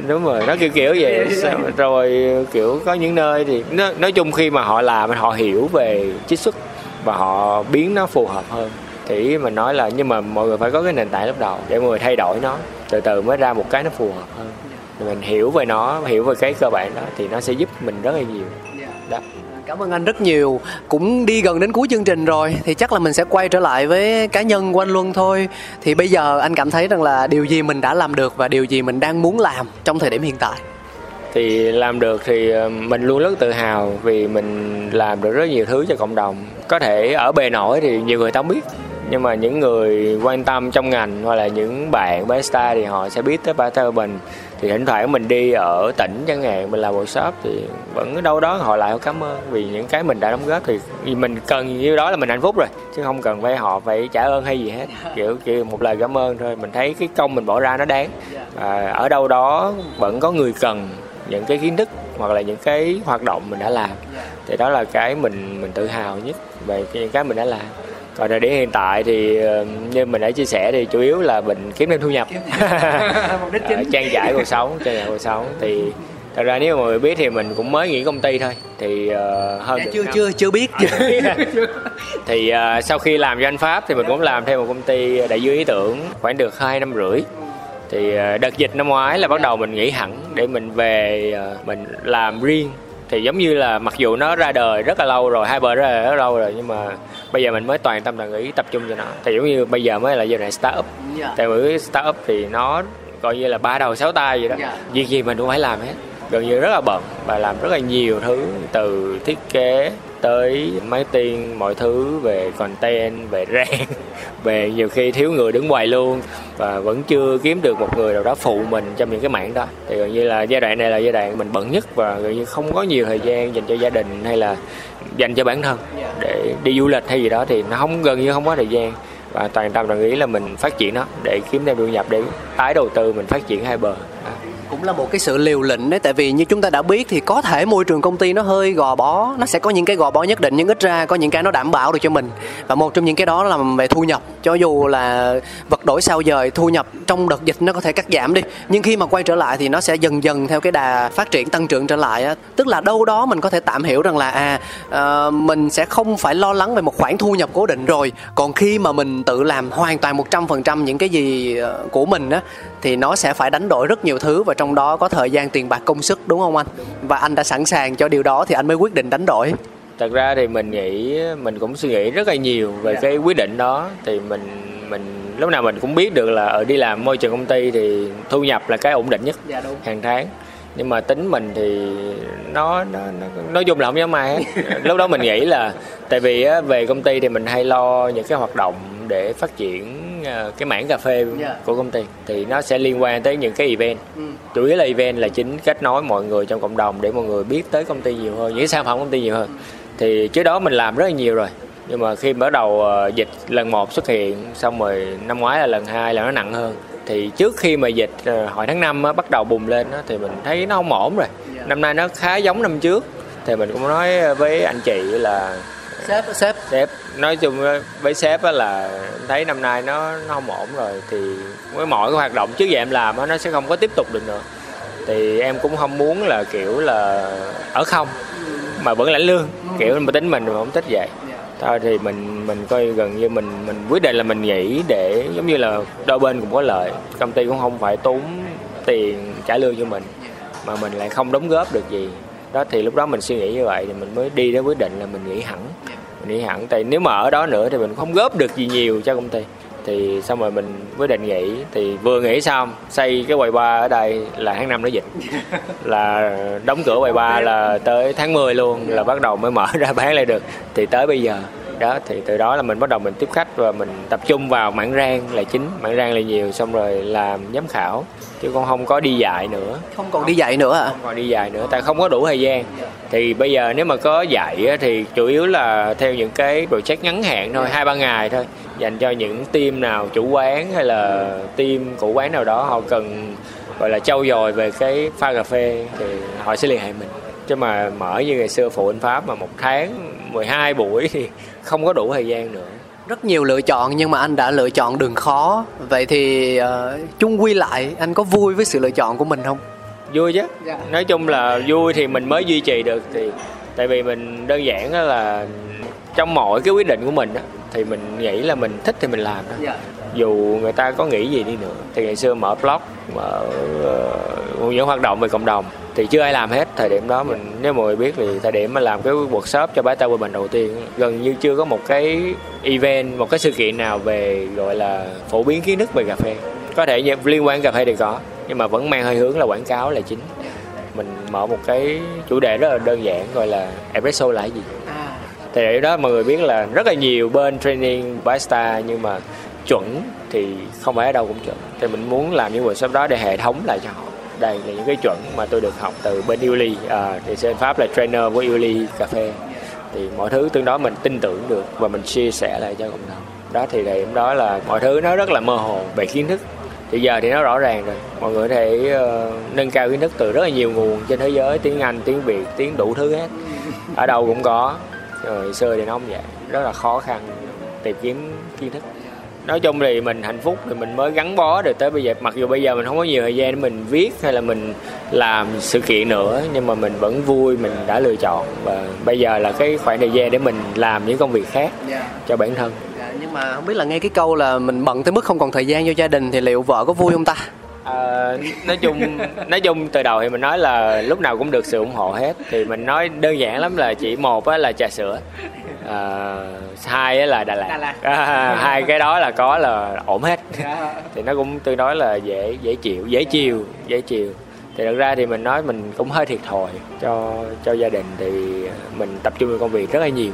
D: Đúng rồi nó kiểu kiểu vậy. Rồi kiểu có những nơi thì nó, nói chung khi mà họ làm họ hiểu về chiết xuất và họ biến nó phù hợp hơn. Thì mình nói là nhưng mà mọi người phải có cái nền tảng lúc đầu để mọi người thay đổi nó từ từ mới ra một cái nó phù hợp hơn. Mình hiểu về nó hiểu về cái cơ bản đó thì nó sẽ giúp mình rất là nhiều. Đó
B: Cảm ơn anh rất nhiều. Cũng đi gần đến cuối chương trình rồi, thì chắc là mình sẽ quay trở lại với cá nhân của anh Luân thôi. Thì bây giờ anh cảm thấy rằng là điều gì mình đã làm được và điều gì mình đang muốn làm trong thời điểm hiện tại?
D: thì làm được thì ờ, mình luôn rất tự hào vì mình làm được rất nhiều thứ cho cộng đồng có thể ở bề nổi thì nhiều người ta không biết, nhưng mà những người quan tâm trong ngành hoặc là những bạn barista thì họ sẽ biết tới barista mình thì thỉnh thoảng mình đi ở tỉnh chẳng hạn mình làm workshop thì vẫn đâu đó họ lại cảm ơn vì những cái mình đã đóng góp. Thì mình cần như đó là mình hạnh phúc rồi chứ không cần phải họ phải trả ơn hay gì hết. Kiểu kiểu một lời cảm ơn thôi. Mình thấy cái công mình bỏ ra nó đáng. À, ở đâu đó vẫn có người cần những cái kiến thức hoặc là những cái hoạt động mình đã làm. Thì đó là cái mình mình tự hào nhất về những cái mình đã làm còn thời điểm hiện tại thì ờ, như mình đã chia sẻ thì chủ yếu là mình kiếm thêm thu nhập. Mục đích chính. Trang trải cuộc sống trang trải cuộc sống. Thì thật ra nếu mà mọi người biết thì mình cũng mới nghỉ công ty thôi. Thì uh, hơn
B: dạ, chưa chưa chưa biết.
D: Thì uh, sau khi làm cho anh pháp thì mình cũng làm thêm một công ty đại dương ý tưởng khoảng được hai năm rưỡi. Thì đợt dịch năm ngoái là bắt đầu mình nghỉ hẳn để mình về mình làm riêng thì giống như là mặc dù nó ra đời rất là lâu rồi hai bờ ra đời rất là lâu rồi nhưng mà bây giờ mình mới toàn tâm toàn ý tập trung cho nó thì giống như bây giờ mới là giai đoạn start up yeah. Dạ. tại vì start up thì nó coi như là ba đầu sáu tay vậy đó yeah. Dạ. việc gì mình cũng phải làm hết gần như rất là bận và làm rất là nhiều thứ từ thiết kế tới máy tiên mọi thứ về content, về rang về nhiều khi thiếu người đứng ngoài luôn. Và vẫn chưa kiếm được một người nào đó phụ mình trong những cái mảng đó. Thì gần như là giai đoạn này là giai đoạn mình bận nhất và gần như không có nhiều thời gian dành cho gia đình hay là dành cho bản thân để đi du lịch hay gì đó thì nó không, gần như không có thời gian. Và toàn tâm đồng ý là mình phát triển nó để kiếm thêm thu nhập để tái đầu tư, mình phát triển hai bờ.
B: À cũng là một cái sự liều lĩnh đấy. Tại vì như chúng ta đã biết thì có thể môi trường công ty nó hơi gò bó, nó sẽ có những cái gò bó nhất định, nhưng ít ra có những cái nó đảm bảo được cho mình. Và một trong những cái đó là về thu nhập. Cho dù là vật đổi sao dời, thu nhập trong đợt dịch nó có thể cắt giảm đi, nhưng khi mà quay trở lại thì nó sẽ dần dần theo cái đà phát triển, tăng trưởng trở lại á. Tức là đâu đó mình có thể tạm hiểu rằng là à ờ, mình sẽ không phải lo lắng về một khoản thu nhập cố định rồi. Còn khi mà mình tự làm hoàn toàn một trăm phần trăm những cái gì ờ, của mình á, thì nó sẽ phải đánh đổi rất nhiều thứ và trong đó có thời gian tiền bạc công sức đúng không anh? Và anh đã sẵn sàng cho điều đó thì anh mới quyết định đánh đổi.
D: Thật ra thì mình nghĩ mình cũng suy nghĩ rất là nhiều về cái quyết định đó. Thì mình mình lúc nào mình cũng biết được là ở đi làm môi trường công ty thì thu nhập là cái ổn định nhất dạ, đúng. hàng tháng nhưng mà tính mình thì nó, nó, nó nói chung là không dám ai hết lúc đó mình nghĩ là tại vì á, về công ty thì mình hay lo những cái hoạt động để phát triển uh, cái mảng cà phê yeah. Dạ. của công ty thì nó sẽ liên quan tới những cái event ừ. chủ yếu là event là chính kết nối mọi người trong cộng đồng để mọi người biết tới công ty nhiều hơn những sản phẩm công ty nhiều hơn ừ. thì trước đó mình làm rất là nhiều rồi nhưng mà khi bắt đầu uh, dịch lần một xuất hiện xong rồi năm ngoái là lần hai là nó nặng hơn thì trước khi mà dịch uh, hồi tháng 5 á, bắt đầu bùng lên á, thì mình thấy nó không ổn rồi. Yeah. năm nay nó khá giống năm trước. Thì mình cũng nói với anh chị là
B: sếp sếp.
D: Sếp nói chung với sếp là thấy năm nay nó nó không ổn rồi thì với mọi cái hoạt động trước giờ em làm nó sẽ không có tiếp tục được nữa. Thì em cũng không muốn là kiểu là ở không mà vẫn lãnh lương. Kiểu mà tính mình mà không thích vậy thôi thì mình mình coi gần như mình mình quyết định là mình nghỉ để giống như là đôi bên cũng có lợi. Công ty cũng không phải tốn tiền trả lương cho mình, mà mình lại không đóng góp được gì. Đó, thì lúc đó mình suy nghĩ như vậy thì mình mới đi đến quyết định là mình nghỉ hẳn. Mình nghỉ hẳn, tại nếu mà ở đó nữa thì mình không góp được gì nhiều cho công ty thì xong rồi mình quyết định nghỉ. Thì vừa nghỉ xong xây cái quầy bar ở đây là tháng năm nó dịch. Là đóng cửa quầy bar là tới tháng 10 luôn là bắt đầu mới mở ra bán lại được. Thì tới bây giờ đó thì từ đó là mình bắt đầu mình tiếp khách và mình tập trung vào mảng rang là chính mảng rang là nhiều xong rồi làm giám khảo chứ con không có đi dạy nữa.
B: Không còn đi dạy nữa à?
D: Không còn đi dạy nữa tại không có đủ thời gian. Thì bây giờ nếu mà có dạy thì chủ yếu là theo những cái project ngắn hạn thôi hai ba ngày thôi dành cho những team nào chủ quán hay là team của quán nào đó họ cần gọi là trau dồi về cái pha cà phê thì họ sẽ liên hệ mình chứ mà mở như ngày xưa phụ anh pháp mà một tháng 12 buổi thì không có đủ thời gian nữa
B: rất nhiều lựa chọn nhưng mà anh đã lựa chọn đường khó vậy thì uh, chung quy lại anh có vui với sự lựa chọn của mình không
D: vui chứ dạ. nói chung là vui thì mình mới duy trì được thì tại vì mình đơn giản là trong mọi cái quyết định của mình đó, thì mình nghĩ là mình thích thì mình làm đó. Dạ. dù người ta có nghĩ gì đi nữa thì ngày xưa mở blog mở uh, những hoạt động về cộng đồng thì chưa ai làm hết thời điểm đó mình nếu mọi người biết thì thời điểm mà làm cái workshop cho bái tao mình đầu tiên gần như chưa có một cái event một cái sự kiện nào về gọi là phổ biến kiến thức về cà phê. Có thể liên quan cà phê thì có nhưng mà vẫn mang hơi hướng là quảng cáo là chính. Mình mở một cái chủ đề rất là đơn giản gọi là espresso là cái gì. À. thì ở đó mọi người biết là rất là nhiều bên training barista nhưng mà chuẩn thì không phải ở đâu cũng chuẩn. Thì mình muốn làm những workshop đó để hệ thống lại cho họ đây là những cái chuẩn mà tôi được học từ bên Uli à, thì trên pháp là trainer của Uli cà phê. Thì mọi thứ tương đối mình tin tưởng được và mình chia sẻ lại cho cộng đồng. Đó thì điểm đó là mọi thứ nó rất là mơ hồ về kiến thức. Thì giờ thì nó rõ ràng rồi. Mọi người có thể uh, nâng cao kiến thức từ rất là nhiều nguồn trên thế giới tiếng anh tiếng việt tiếng đủ thứ hết. Ở đâu cũng có. Rồi xưa thì nó không vậy. Rất là khó khăn tìm kiếm kiến thức nói chung thì mình hạnh phúc thì mình mới gắn bó được tới bây giờ. Mặc dù bây giờ mình không có nhiều thời gian để mình viết hay là mình làm sự kiện nữa nhưng mà mình vẫn vui mình đã lựa chọn. Và bây giờ là cái khoảng thời gian để mình làm những công việc khác yeah. Dạ. cho bản thân.
B: Yeah, dạ, nhưng mà không biết là nghe cái câu là mình bận tới mức không còn thời gian cho gia đình thì liệu vợ có vui không ta?
D: À, nói chung nói chung từ đầu thì mình nói là lúc nào cũng được sự ủng hộ hết. Thì mình nói đơn giản lắm là chỉ một là trà sữa à, hai là Đà Lạt, Đà Lạt. À, hai cái đó là có là ổn hết. Dạ. thì nó cũng tương đối là dễ dễ chịu dễ chiều dễ chiều. Thì thật ra thì mình nói mình cũng hơi thiệt thòi cho cho gia đình thì mình tập trung vào công việc rất là nhiều.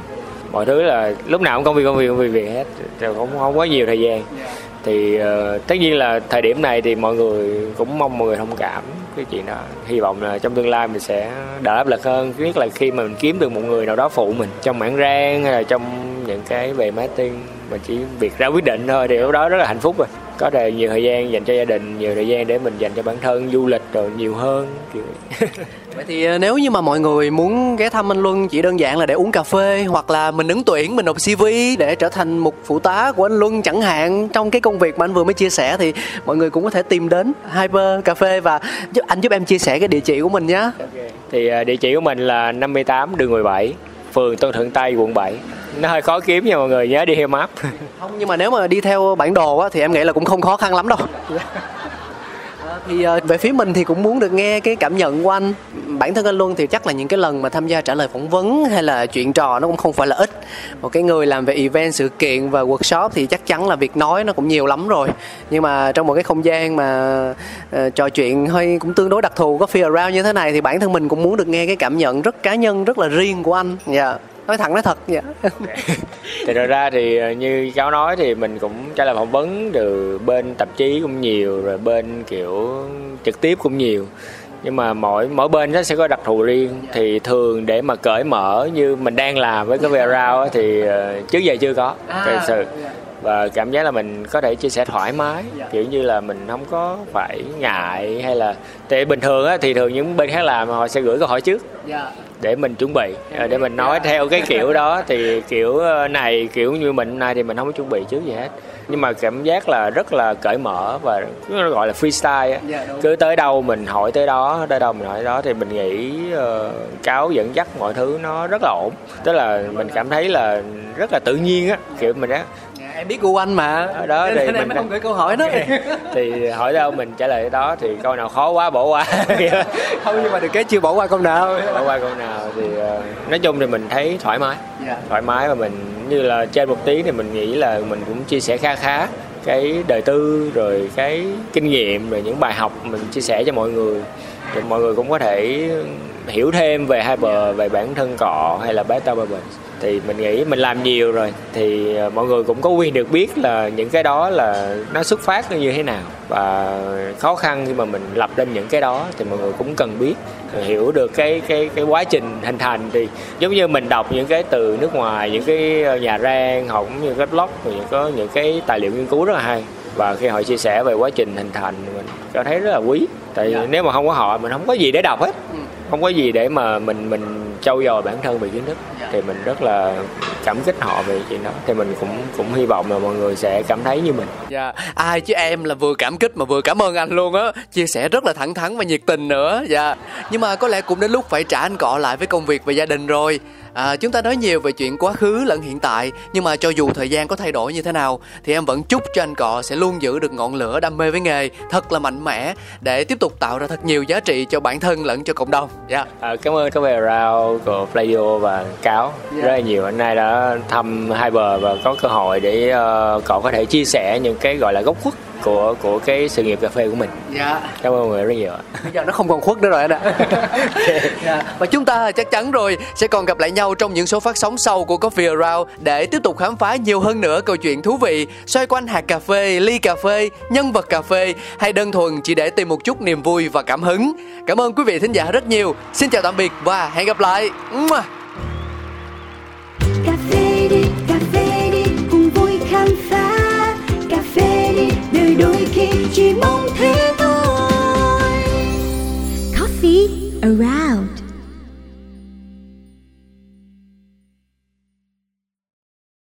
D: Mọi thứ là lúc nào cũng công việc công việc công việc, việc hết rồi không không có nhiều thời gian. Dạ. Thì uh, tất nhiên là thời điểm này thì mọi người cũng mong mọi người thông cảm cái chuyện đó. Hy vọng là trong tương lai mình sẽ đỡ áp lực hơn, nhất là khi mà mình kiếm được một người nào đó phụ mình trong mảng rang hay là trong những cái về marketing, mà chỉ việc ra quyết định thôi thì lúc đó rất là hạnh phúc rồi. Có thể nhiều thời gian dành cho gia đình, nhiều thời gian để mình dành cho bản thân, du lịch rồi nhiều hơn, kiểu
B: vậy thì ờ, nếu như mà mọi người muốn ghé thăm anh Luân chỉ đơn giản là để uống cà phê hoặc là mình ứng tuyển mình nộp CV để trở thành một phụ tá của anh Luân chẳng hạn trong cái công việc mà anh vừa mới chia sẻ thì mọi người cũng có thể tìm đến Hyper Cà phê và giúp anh giúp em chia sẻ cái địa chỉ của mình nhé. Okay.
D: Thì ờ, địa chỉ của mình là 58 đường 17 phường Tân Thuận Tây quận 7 nó hơi khó kiếm nha mọi người nhớ đi theo map
B: không nhưng mà nếu mà đi theo bản đồ á, thì em nghĩ là cũng không khó khăn lắm đâu thì ờ, về phía mình thì cũng muốn được nghe cái cảm nhận của anh. Bản thân anh luân thì chắc là những cái lần mà tham gia trả lời phỏng vấn hay là chuyện trò nó cũng không phải là ít. Một cái người làm về event sự kiện và workshop thì chắc chắn là việc nói nó cũng nhiều lắm rồi. Nhưng mà trong một cái không gian mà uh, trò chuyện hơi cũng tương đối đặc thù có feel around như thế này thì bản thân mình cũng muốn được nghe cái cảm nhận rất cá nhân rất là riêng của anh. Dạ. yeah nói thẳng nói thật vậy
D: thì rồi ra thì ờ, như cháu nói thì mình cũng trả lời phỏng vấn từ bên tạp chí cũng nhiều rồi bên kiểu trực tiếp cũng nhiều. Nhưng mà mỗi mỗi bên nó sẽ có đặc thù riêng. Thì thường để mà cởi mở như mình đang làm với cái Vera thì uh, trước giờ chưa có à, thật sự. và cảm giác là mình có thể chia sẻ thoải mái kiểu như là mình không có phải ngại hay là tại bình thường á thì thường những bên khác làm họ sẽ gửi câu hỏi trước để mình chuẩn bị. Ờ, để mình nói theo cái kiểu đó thì kiểu ờ, này kiểu như mình này thì mình không có chuẩn bị trước gì hết. Nhưng mà cảm giác là rất là cởi mở và nó gọi là freestyle á. Dạ, cứ tới đâu mình hỏi tới đó tới đâu mình hỏi đó thì mình nghĩ uh, cáo dẫn dắt mọi thứ nó rất là ổn. Tức là mình cảm thấy là rất là tự nhiên á kiểu mình á
B: em biết gu anh mà.
D: Đó thì mình
B: không gửi câu hỏi đó.
D: Thì hỏi đâu mình trả lời đó thì câu nào khó quá bỏ qua.
B: Không nhưng mà được cái chưa bỏ qua câu nào.
D: Bỏ qua câu nào thì uh, nói chung thì mình thấy thoải mái. Yeah. Dạ. thoải mái và mình như là trên một tí thì mình nghĩ là mình cũng chia sẻ khá khá cái đời tư rồi cái kinh nghiệm rồi những bài học mình chia sẻ cho mọi người. Thì mọi người cũng có thể hiểu thêm về hai bờ về bản thân cọ hay là beta bourbon thì mình nghĩ mình làm nhiều rồi thì ờ, mọi người cũng có quyền được biết là những cái đó là nó xuất phát như thế nào và khó khăn khi mà mình lập lên những cái đó thì mọi người cũng cần biết hiểu được cái cái cái quá trình hình thành thì giống như mình đọc những cái từ nước ngoài những cái ờ, nhà rang học cũng như cái blog những có những cái tài liệu nghiên cứu rất là hay và khi họ chia sẻ về quá trình hình thành mình cảm thấy rất là quý tại yeah. Dạ. nếu mà không có họ mình không có gì để đọc hết ừ. không có gì để mà mình mình trau dồi bản thân về kiến thức. Dạ. thì mình rất là cảm kích họ về chuyện đó thì mình cũng cũng hy vọng là mọi người sẽ cảm thấy như mình
B: dạ yeah. ai chứ em là vừa cảm kích mà vừa cảm ơn anh luôn á chia sẻ rất là thẳng thắn và nhiệt tình nữa dạ yeah. nhưng mà có lẽ cũng đến lúc phải trả anh cọ lại với công việc và gia đình rồi À, chúng ta nói nhiều về chuyện quá khứ lẫn hiện tại nhưng mà cho dù thời gian có thay đổi như thế nào thì em vẫn chúc cho anh cọ sẽ luôn giữ được ngọn lửa đam mê với nghề thật là mạnh mẽ để tiếp tục tạo ra thật nhiều giá trị cho bản thân lẫn cho cộng đồng.
D: Dạ. Yeah. À, cảm ơn các về rau của Playo và Cáo yeah. rất là nhiều. Hôm nay đã thăm hai bờ và có cơ hội để uh, cọ có thể chia sẻ những cái gọi là gốc khuất của của cái sự nghiệp cà phê của mình.
B: Dạ.
D: Cảm ơn mọi người rất nhiều ạ.
B: Bây giờ nó không còn khuất nữa rồi anh ạ. dạ. Và chúng ta chắc chắn rồi sẽ còn gặp lại nhau trong những số phát sóng sau của Coffee Around để tiếp tục khám phá nhiều hơn nữa câu chuyện thú vị xoay quanh hạt cà phê, ly cà phê, nhân vật cà phê hay đơn thuần chỉ để tìm một chút niềm vui và cảm hứng. Cảm ơn quý vị thính giả rất nhiều. Xin chào tạm biệt và hẹn gặp lại.
A: Cà phê đi, cà phê đi, cùng vui khám phá đôi khi chỉ mong thế thôi. Coffee around.